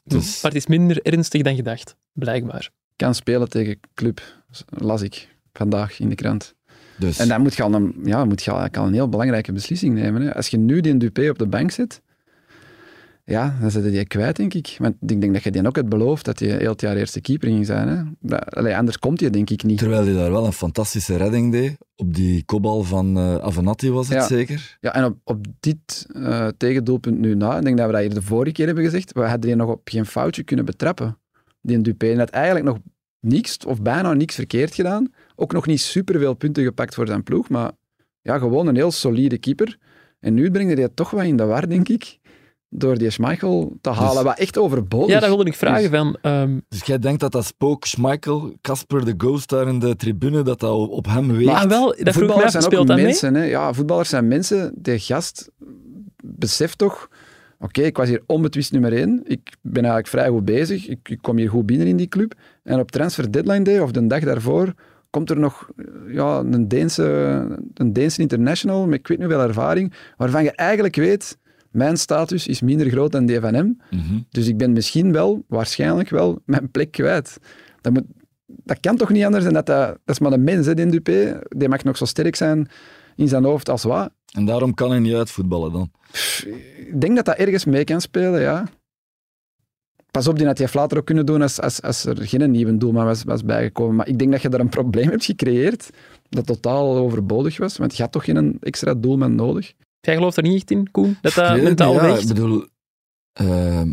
Dus- Maar het is minder ernstig dan gedacht, blijkbaar. Kan spelen tegen club, las ik vandaag in de krant. Dus En dan moet je al een, ja, moet je al een heel belangrijke beslissing nemen. Hè. Als je nu die Dupé op de bank zet, ja, dan zet je die kwijt, denk ik. Want ik denk dat je die ook hebt beloofd dat je heel het jaar eerste keeper ging zijn. Hè. Dat, allee, anders komt je denk ik niet. terwijl hij daar wel een fantastische redding deed, op die kopbal van eh Avenatti was het Ja. zeker? Ja, en op, op dit eh, tegendoelpunt nu na, ik denk dat we dat hier de vorige keer hebben gezegd, we hadden die nog op geen foutje kunnen betrappen. Die Dupé en had eigenlijk nog niks, of bijna niks verkeerd gedaan. Ook nog niet superveel punten gepakt voor zijn ploeg, maar ja, gewoon een heel solide keeper. En nu brengt hij het toch wel in de war, denk ik, door die Schmeichel te halen, Dus- wat echt overbodig Ja, dat wilde ik vragen. Van, ehm, Dus jij denkt dat dat spook Schmeichel, Casper de Ghost daar in de tribune, dat dat op- hem weegt? maar wel, dat vroeg ik me voetballers zijn ook mensen. Hè? Ja, voetballers zijn mensen. De gast beseft toch... Oké, ik was hier onbetwist nummer één. Ik ben eigenlijk vrij goed bezig. Ik, ik kom hier goed binnen in die club. En op transfer deadline day, of de dag daarvoor, komt er nog eh, ja, een, Deense, een Deense international met ik weet niet hoeveel ervaring, waarvan je eigenlijk weet, mijn status is minder groot dan die van hem. Mhm. Dus ik ben misschien wel, waarschijnlijk wel, mijn plek kwijt. Dat, moet, dat kan toch niet anders dan dat dat... Dat is maar een mens, hè, die Dupé. Die mag nog zo sterk zijn in zijn hoofd als wat. En daarom kan hij niet uitvoetballen dan. Ik denk dat dat ergens mee kan spelen, ja. pas op, die had je later ook kunnen doen als, als, als er geen nieuwe doelman was, was bijgekomen. Maar ik denk dat je daar een probleem hebt gecreëerd dat totaal overbodig was, want je had toch geen extra doelman nodig. Jij gelooft er niet echt in, Koen? Dat dat mentaal niet, ja. weegt? Ik bedoel, ehm,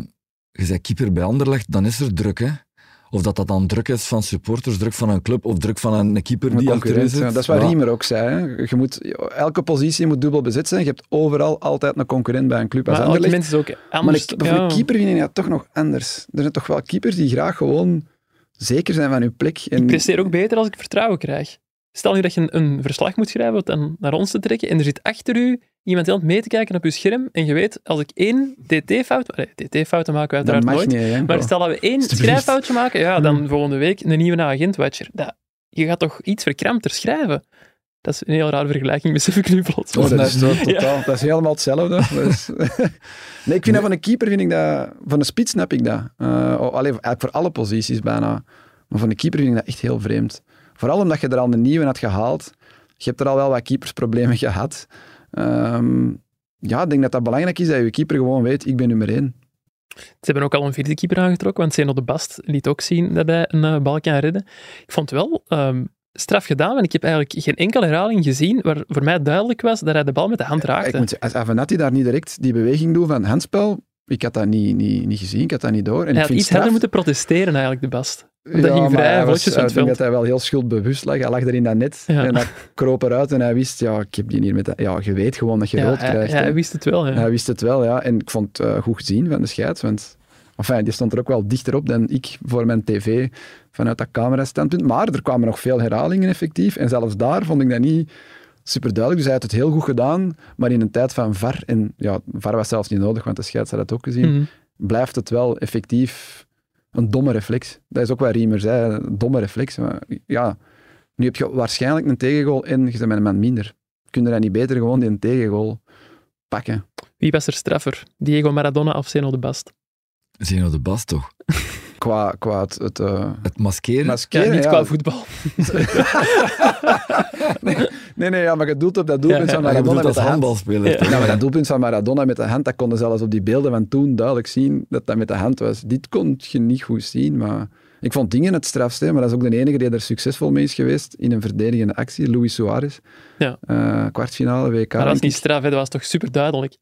je bent keeper bij Anderlecht, dan is er druk, hè. Of dat dat dan druk is van supporters, druk van een club of druk van een keeper Een die achterin concurrent, zit. ja. Dat is wat Ja. Riemer ook zei. Hè. Je moet, elke positie moet dubbel bezet zijn. Je hebt overal altijd een concurrent bij een club als Maar elk Anderlecht. mens is ook Maar anders. voor ja. een keeper vind ik dat toch nog anders. Er zijn toch wel keepers die graag gewoon zeker zijn van hun plek. En, Ik presteer ook beter als ik vertrouwen krijg. Stel nu dat je een, een verslag moet schrijven, wat dan naar ons te trekken, en er zit achter u iemand heel aan het mee te kijken op uw scherm, en je weet, als ik één DT-fout... nee, DT-fouten maken we uiteraard nooit. niet, hè. Maar stel dat we één schrijffoutje maken, ja, dan volgende week een nieuwe agent-watcher. Dat, je gaat toch iets verkrampter schrijven? Dat is een heel rare vergelijking, besef ik nu plots. Oh, dat is toch *laughs* totaal. Dat is helemaal hetzelfde. *laughs* Is- *laughs* nee, ik vind dat van een keeper vind ik dat. Van een spits snap ik dat. Eh, oh, allee, eigenlijk voor alle posities bijna. Maar van een keeper vind ik dat echt heel vreemd. Vooral omdat je er al een nieuwe had gehaald. Je hebt er al wel wat keepersproblemen gehad. Ehm, ja, ik denk dat dat belangrijk is dat je keeper gewoon weet: ik ben nummer één. Ze hebben ook al een vierde keeper aangetrokken, want Zeno de Bast liet ook zien dat hij een eh, bal kan redden. Ik vond het wel ehm, straf gedaan, want ik heb eigenlijk geen enkele herhaling gezien waar voor mij duidelijk was dat hij de bal met de hand raakte. Ik moet zeggen, als Avenatti daar niet direct die beweging doet van handspel, ik had dat niet, niet, niet gezien, ik had dat niet door. En hij ik had vind iets harder straf- moeten protesteren, eigenlijk, de Bast. Dat ging maar vrij hij vlotjes van het veld. dat hij wel heel schuldbewust lag. Hij lag er in dat net Ja. en dat kroop eruit en hij wist, ja, ik heb die hier met... Ja, je weet gewoon dat je Ja, rood hij, krijgt. hè. hij wist het wel, ja. Hij wist het wel, ja. En ik vond het eh, goed gezien van de scheids, want enfin, die stond er ook wel dichterop dan ik voor mijn tv vanuit dat camerastandpunt. Maar er kwamen nog veel herhalingen effectief en zelfs daar vond ik dat niet super duidelijk. Dus hij had het heel goed gedaan, maar in een tijd van VAR, en ja, VAR was zelfs niet nodig, want de scheids had het ook gezien, Mhm. blijft het wel effectief een domme reflex. Dat is ook wat Riemer zei, een domme reflex. Maar ja, nu heb je waarschijnlijk een tegengoal en je bent met een man minder. Kun je dat niet beter gewoon die een tegengoal pakken? Wie was er straffer? Diego Maradona of Zeno de Bast? Zeno de Bas toch? *laughs* Qua, qua het, het eh, Het maskeren. Ja, niet ja. qua voetbal. *laughs* nee, nee, nee, ja, maar je doelt op dat doelpunt Ja, van je Maradona bedoelt met als de hand. handbalspeler. Ja. toch? Ja, maar dat doelpunt van Maradona met de hand, dat konden zelfs op die beelden van toen duidelijk zien dat dat met de hand was. Dit kon je niet goed zien, maar ik vond dingen het strafste, maar dat is ook de enige die er succesvol mee is geweest in een verdedigende actie, Luis Suarez. Ja. Eh, kwartfinale WK. Maar dat was denk niet straf, hè. dat was toch super duidelijk.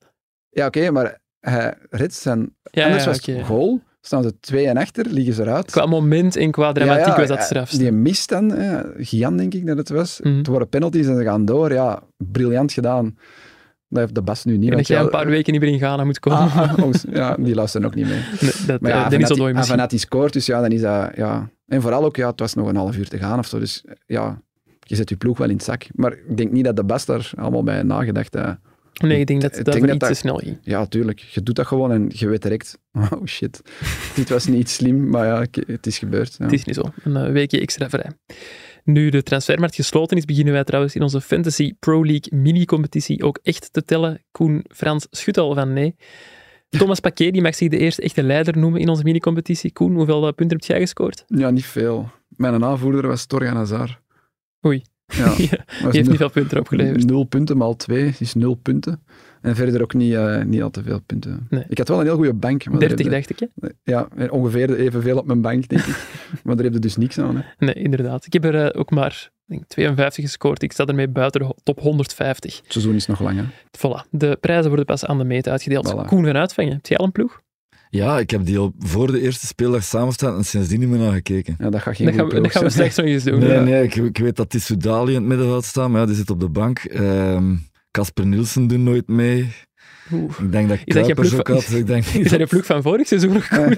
Ja, oké, maar hij redt zijn... Ja, anders ja, was het oké. goal, staan ze twee en achter, liggen ze eruit. Qua moment en qua dramatiek Ja, ja, was dat eh, strafst. Die mist dan, Gian denk ik dat het was. Mhm. Het worden penalties en ze gaan door. Ja, briljant gedaan. Dat heeft de Bas nu niet. En dat jij een paar weken niet meer in Ghana moet komen. Ah, ah, ja, die luisteren ook niet mee. *laughs* Nee, dat, Maar eh, ja, Dennis Avenatti- Odoi misschien. Avenatti scoort, dus ja, dan is dat... Ja. En vooral ook, ja, het was nog een half uur te gaan of zo. Dus ja, je zet je ploeg wel in het zak. Maar ik denk niet dat de Bas daar allemaal bij nagedacht heeft. Nee, ik denk dat Ik het denk dat iets te dat- snel ging. Ja, tuurlijk. Je doet dat gewoon en je weet direct... *laughs* Oh shit, dit was niet slim, maar ja, het is gebeurd. Ja. Het is niet zo. Een eh, weekje extra vrij. Nu de transfermarkt gesloten is, beginnen wij trouwens in onze Fantasy Pro League mini-competitie ook echt te tellen. Koen Frans schudt al van nee. Thomas Paquet die mag zich de eerste echte leider noemen in onze mini-competitie. Koen, hoeveel eh, punten heb jij gescoord? Ja, niet veel. Mijn aanvoerder was Torgan Hazard. Oei. Ja, *laughs* Die heeft nul- niet veel punten opgeleverd. Nul punten maal twee is nul punten. En verder ook niet, eh, niet al te veel punten. Nee. Ik had wel een heel goede bank. Maar daar 30 heb dacht ik, hè? je- Ja, ongeveer evenveel op mijn bank, denk ik. *laughs* maar daar heb je dus niks aan. Hè. Nee, inderdaad. Ik heb er eh, ook maar denk, 52 gescoord. Ik sta ermee buiten de top 150. Het seizoen is nog lang, hè. Voilà. De prijzen worden pas aan de meet uitgedeeld. Voilà. Koen van Uitvangen, heb jij al een ploeg? Ja, ik heb die al voor de eerste speeldag samengestaan en sindsdien niet meer naar gekeken. Ja, dat gaat geen Dat gaan, we, dat gaan we straks nog eens doen. Nee, Ja. nee, ik, ik weet dat die Soudali in het middenveld staat, maar ja, die zit op de bank. Ehm, Casper Nielsen doet nooit mee. Oeh. Ik denk dat Is dat geen Kuipers ploeg ook van- had. Ik denk *laughs* Is dat een ploeg van vorig seizoen nog? *laughs* Koen?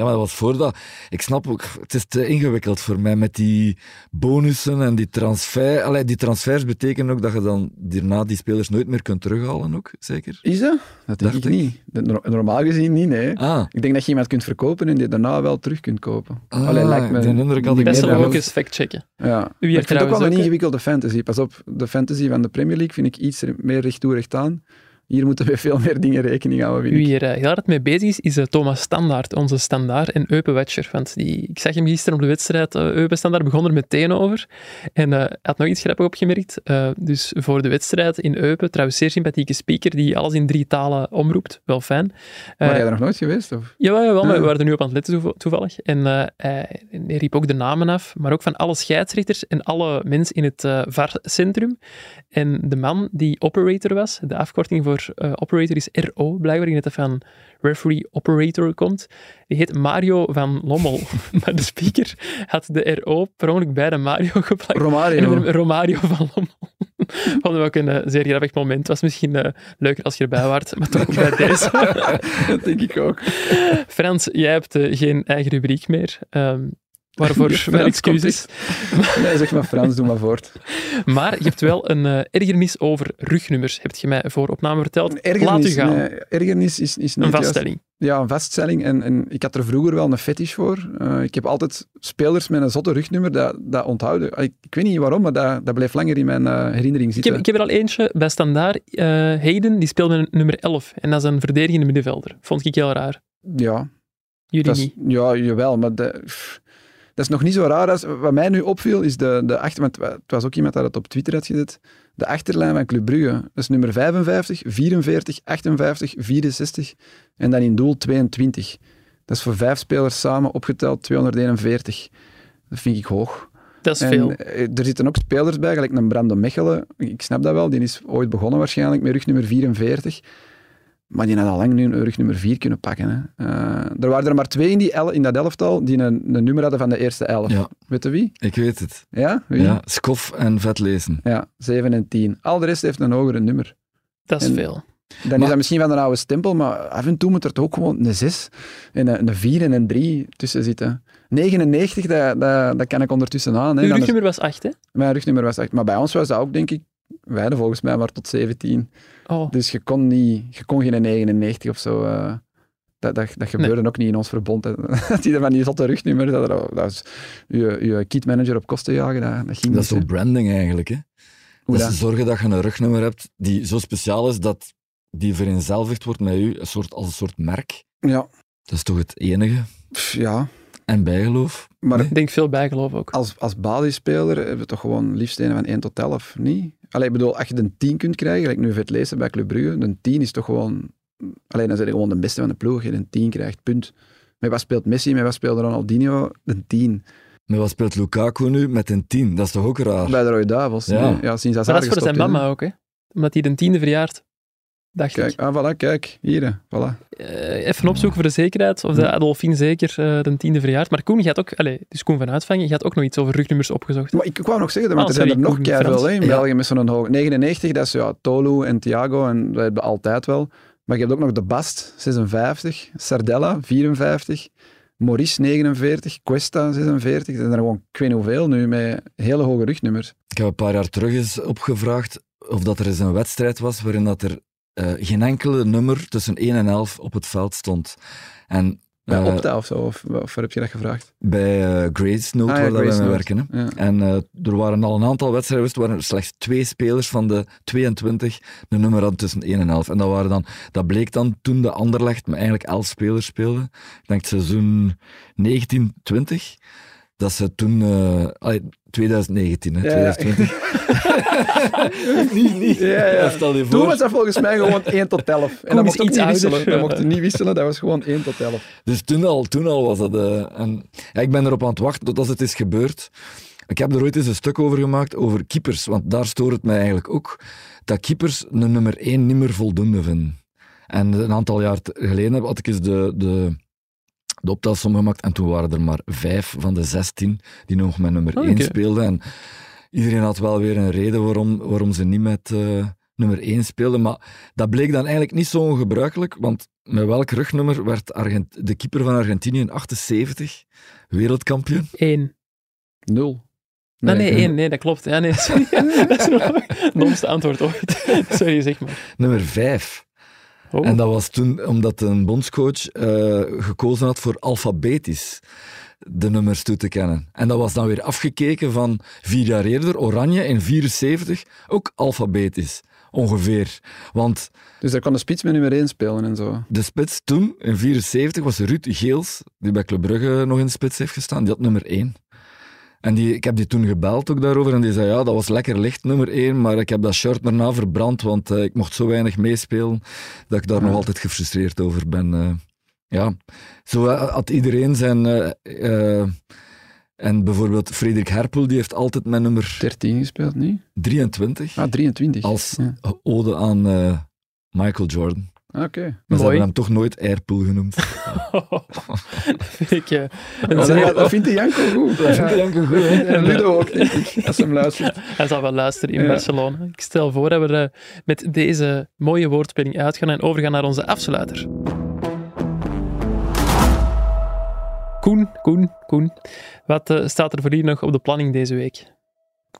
Ja, maar dat was voor dat. Ik snap ook, het is te ingewikkeld voor mij met die bonussen en die transfer. Allee, die transfers betekenen ook dat je dan daarna die spelers nooit meer kunt terughalen, ook, zeker? Is dat? Dat denk Dacht ik ik. niet. Normaal gezien niet, nee. Ah, Ik denk dat je iemand kunt verkopen en die daarna wel terug kunt kopen. ah Allee, lijkt me die indruk had ik Dat meer zullen we dan ook eens factchecken. Ja. Ik vind het ook wel een ingewikkelde fantasy. Pas op, de fantasy van de Premier League vind ik iets meer recht toe recht aan. Hier moeten we veel meer dingen rekening houden, Wie hier uh, heel hard mee bezig is, is uh, Thomas Standaard, onze standaard en Eupen Watcher. Want die, ik zag hem gisteren op de wedstrijd, uh, Eupen Standaard begon er meteen over. En hij had nog iets grappig opgemerkt. dus voor de wedstrijd in Eupen, trouwens zeer sympathieke speaker, die alles in drie talen omroept. Wel fijn. Maar jij er nog nooit geweest? Of? Jawel, jawel maar we waren er nu op aan het letten toevallig. En hij, hij riep ook de namen af, maar ook van alle scheidsrechters en alle mensen in het VAR-centrum. En de man die operator was, de afkorting voor uh, operator is RO, blijkbaar, in het van referee operator komt. Die heet Mario van Lommel. *laughs* maar de speaker had de RO per ongeluk bij de Mario geplakt. Romario. En Romario van Lommel. *laughs* Vond ik ook een uh, zeer grappig moment. was misschien uh, leuker als je erbij waart, maar toch *laughs* bij deze. dat denk ik ook. Frans, jij hebt geen eigen rubriek meer. Um, Waarvoor mijn excuses. Nee, zeg maar Frans, doe maar voort. Maar je hebt wel een uh, ergernis over rugnummers, heb je mij voor opname verteld. Ergernis, Laat u gaan. Nee, ergernis is, is niet Een vaststelling. Juist, ja, een vaststelling. En, en ik had er vroeger wel een fetish voor. Uh, ik heb altijd spelers met een zotte rugnummer dat, dat onthouden. Ik, ik weet niet waarom, maar dat, dat blijft langer in mijn uh, herinnering zitten. Ik heb, ik heb er al eentje bij Standaard. Hayden, die speelde met nummer 11. En dat is een verdedigende middenvelder. Vond ik heel raar. Ja. Jullie is, niet? Ja, jawel, maar... De, pff, dat is nog niet zo raar. Als, wat mij nu opviel, is de, de achter... Want het was ook iemand dat het op Twitter had gezet. De achterlijn van Club Brugge. Dat is nummer 55, 44, 58, 64 en dan in doel 22. Dat is voor vijf spelers samen opgeteld 241. Dat vind ik hoog. Dat is en veel. Er zitten ook spelers bij, gelijk een Brandon Mechelen. Ik snap dat wel, die is ooit begonnen waarschijnlijk met rugnummer 44. Maar die had al lang nu een rug nummer 4 kunnen pakken. Hè. Uh, er waren er maar twee in, die el in dat elftal die een, een nummer hadden van de eerste elf. Ja. Weet je wie? Ik weet het. Ja? Wie? Ja, Skof en Vetlezen. Ja, 7 en 10. Al de rest heeft een hogere nummer. Dat is En- veel. Dan Maar- is dat misschien van een oude stempel, maar af en toe moet er toch ook gewoon een 6 en een, een 4 en een 3 tussen zitten. 99, dat, dat, dat kan ik ondertussen aan. Hè. Uw rugnummer was 8, hè? Mijn rugnummer was 8. Maar bij ons was dat ook, denk ik, hadden volgens mij maar tot 17. Oh, Dus je kon, niet, je kon geen 99 of zo. eh, dat, dat, dat gebeurde ook niet in ons verbond. hè. *laughs* Dat die van die zotte rugnummer, dat, dat was je, je kitmanager op kosten jagen, dat, dat ging Dat is niet. zo branding eigenlijk. Hè? Hoe dat dat? ze zorgen dat je een rugnummer hebt die zo speciaal is dat die vereenzelvigd wordt met u, een soort, als een soort merk. Ja, Dat is toch het enige. pff, ja. En bijgeloof. Maar Nee? ik denk veel bijgeloof ook. als, als basisspeler hebben we toch gewoon liefst een van 1 tot 11, niet? Allee, ik bedoel, als je een 10 kunt krijgen, gelijk nu vet lezen bij Club Brugge, een 10 is toch gewoon... Alleen dan zijn je gewoon de beste van de ploeg, je een 10 krijgt, punt. Met wat speelt Messi, met wat speelt Ronaldinho? Een 10. Maar wat speelt Lukaku nu met een 10? Dat is toch ook raar? Bij de Rode Duivels. Ja. nee. ja sinds Maar dat is voor zijn mama mama ook, hè? Omdat hij de tiende verjaart. Dacht Kijk, ik. ah, voilà, kijk, hier, voilà. Eh, even opzoeken voor de zekerheid, of de Adolfine zeker eh, de tiende verjaart. Maar Koen, je had ook, allez, dus Koen van Uitvangen, je had ook nog iets over rugnummers opgezocht. Maar ik, ik wou nog zeggen, want Ah, er zijn er sorry, nog hè, in Ja. België met zo'n hoog. 99, dat is ja, Tolu en Thiago, en dat hebben we altijd wel. Maar je hebt ook nog de Bast, 56, Sardella, 54, Maurice, 49, Cuesta, 46. Dat zijn er gewoon, ik weet niet hoeveel nu, met hele hoge rugnummers. Ik heb een paar jaar terug eens opgevraagd of dat er eens een wedstrijd was waarin dat er eh, geen enkele nummer tussen 1 en 11 op het veld stond. En Bij eh, Opta of zo, of, of waar heb je dat gevraagd? bij eh, Grace Note, Ah, ja, waar Grace mee Note. werken. Hè. Ja. En er waren al een aantal wedstrijden er slechts twee spelers van de 22 een nummer hadden tussen 1 en 11. En dat, waren dan, dat bleek dan toen de Anderlecht met eigenlijk 11 spelers speelde. Ik denk seizoen 1920. Dat ze toen... allee, 2019, hè, Ja. 2020. *laughs* *laughs* niet, niet. Ja, ja. Toen was dat volgens mij gewoon *laughs* 1 tot 11. En dat mocht ook iets niet ouder. wisselen. Dat mocht niet wisselen, dat was gewoon 1 tot 11. Dus toen al, toen al was dat... eh, en, ja, ik ben erop aan het wachten tot als het is gebeurd. Ik heb er ooit eens een stuk over gemaakt, over keepers. Want daar stoort het mij eigenlijk ook. Dat keepers een nummer 1 niet meer voldoende vinden. En een aantal jaar geleden had ik eens de, de, de optelsom gemaakt. En toen waren er maar vijf van de 16 die nog met nummer Oh, 1 oké. speelden. En iedereen had wel weer een reden waarom, waarom ze niet met eh, nummer 1 speelden. Maar dat bleek dan eigenlijk niet zo ongebruikelijk. Want met welk rugnummer werd Argent de keeper van Argentinië in 78 wereldkampioen? Eén. Nul. Nee, nee, één. Nee, dat klopt. Ja, nee, sorry. *laughs* dat is nog het domste antwoord ooit. *laughs* sorry, zeg maar. Nummer 5. Oh. En dat was toen omdat een bondscoach eh, gekozen had voor alfabetisch de nummers toe te kennen. En dat was dan weer afgekeken van vier jaar eerder, Oranje in 74, ook alfabetisch. ongeveer. Want Dus daar kon de spits met nummer 1 spelen en zo. de spits toen, in 74, was Ruud Geels, die bij Club Brugge nog in de spits heeft gestaan. Die had nummer 1. En die, ik heb die toen gebeld ook daarover en die zei, ja, dat was lekker licht, nummer 1, maar ik heb dat shirt daarna verbrand, want eh, ik mocht zo weinig meespelen, dat ik daar Ja. nog altijd gefrustreerd over ben. eh. ja, zo eh, had iedereen zijn... en bijvoorbeeld Frederik Herpel, die heeft altijd met nummer 13 gespeeld, niet? 23 Ah, 23. als Ja. ode aan Michael Jordan. Oké. Maar ze hebben hem toch nooit Airpool genoemd. dat *laughs* vind ik eh, een Dat, zeer- dat, dat vindt de Janko goed. Dat vind ik Janko goed, hè? En Ludo ook, denk ik, *laughs* als hem luistert. Hij zal wel luisteren in Ja. Barcelona. Ik stel voor dat we eh, met deze mooie woordspeling uitgaan en overgaan naar onze afsluiter. Koen, Koen, Koen. Wat eh, staat er voor jullie nog op de planning deze week?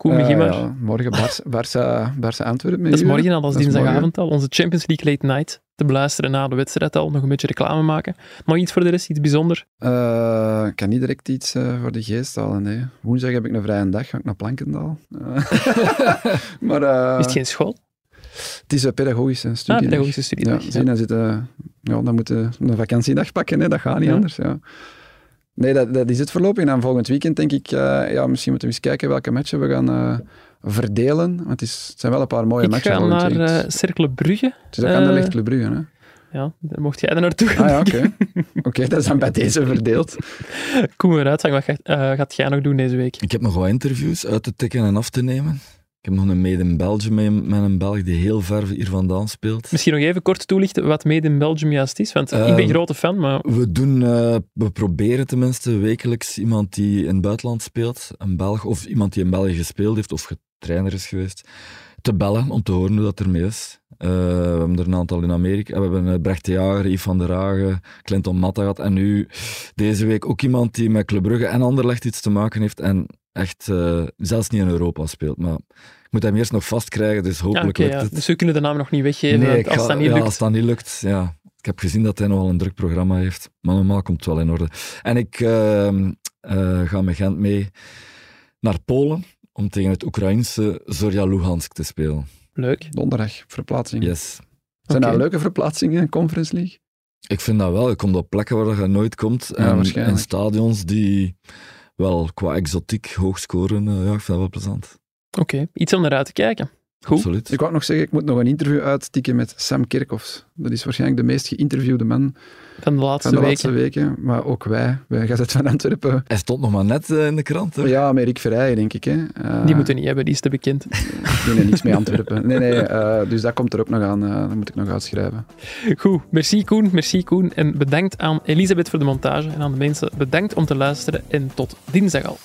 Koen, begin Eh, maar. ja, morgen Barça, Barça, Barça Antwerpen. Dat is morgen al, dat is dinsdagavond al. Onze Champions League Late Night. Te beluisteren na de wedstrijd al. Nog een beetje reclame maken. Nog iets voor de rest, iets bijzonder? Eh, ik kan niet direct iets eh, voor de geest halen. Nee. Woensdag heb ik een vrije dag, ga ik naar Plankendaal. *laughs* Maar eh, Is het geen school? het is een pedagogische Ah, studie. pedagogische studie. Ja, dan, zitten, ja, dan moeten we een vakantiedag pakken, hè. dat gaat niet anders. Ja. Nee, dat, dat is het voorlopig. En dan volgend weekend denk ik, eh, ja, misschien moeten we eens kijken welke matchen we gaan eh, verdelen. Want het, is, het zijn wel een paar mooie Ik matchen ga volgend naar eh Cercle Brugge. het is ook eh, Anderlecht Club Brugge, hè. Ja, dan mocht jij er naartoe gaan. Ah ja, oké. *laughs* Oké, dat is dan bij deze verdeeld. Koen, eruit. Wat gaat, eh, gaat jij nog doen deze week? Ik heb nog wat interviews uit te tikken en af te nemen. Ik heb nog een Made in Belgium met een Belg die heel ver hier vandaan speelt. Misschien nog even kort toelichten wat Made in Belgium juist is. Want ik ben Ehm, grote fan, maar We doen, eh, we proberen tenminste wekelijks iemand die in het buitenland speelt, een Belg, of iemand die in België gespeeld heeft of getrainer is geweest, te bellen om te horen hoe dat ermee is. Eh, we hebben er een aantal in Amerika. We hebben eh, Brecht de Jager, Yves van der Hagen, Clinton Matta gehad. En nu deze week ook iemand die met Club Brugge en Anderlecht iets te maken heeft en echt eh, zelfs niet in Europa speelt. Maar ik moet hem eerst nog vastkrijgen, dus ja, hopelijk ja. Dus we kunnen de naam nog niet weggeven Nee, als ga- dat niet ja, lukt. als dat niet lukt, ja. Ik heb gezien dat hij nogal een druk programma heeft. Maar normaal komt het wel in orde. En ik ehm, eh, ga met Gent mee naar Polen om tegen het Oekraïnse Zorya Luhansk te spelen. Leuk. Donderdag, verplaatsing. Yes. Zijn dat Oké. leuke verplaatsingen, Conference League? Ik vind dat wel. Je komt op plekken waar je nooit komt. Ja, en waarschijnlijk. in stadions die wel qua exotiek hoog scoren. eh, ja, ik vind dat wel plezant. Oké, iets om naar uit te kijken. Goed. Absoluut. Ik wou nog zeggen, ik moet nog een interview uitstikken met Sam Kerkhoffs. Dat is waarschijnlijk de meest geïnterviewde man Van de laatste van de weken. laatste weken. Maar ook wij, bij Gazet van Antwerpen. Hij stond nog maar net eh, in de krant. Hè? Ja, met Rick Verrijen, denk ik. Hè. Eh, Die moeten niet hebben, die is te bekend. *laughs* Die heeft niks mee Antwerpen. Nee, nee, eh, dus dat komt er ook nog aan. dat moet ik nog uitschrijven. Goed, merci Koen, merci Koen. En bedankt aan Elisabeth voor de montage en aan de mensen bedankt om te luisteren en tot dinsdag al.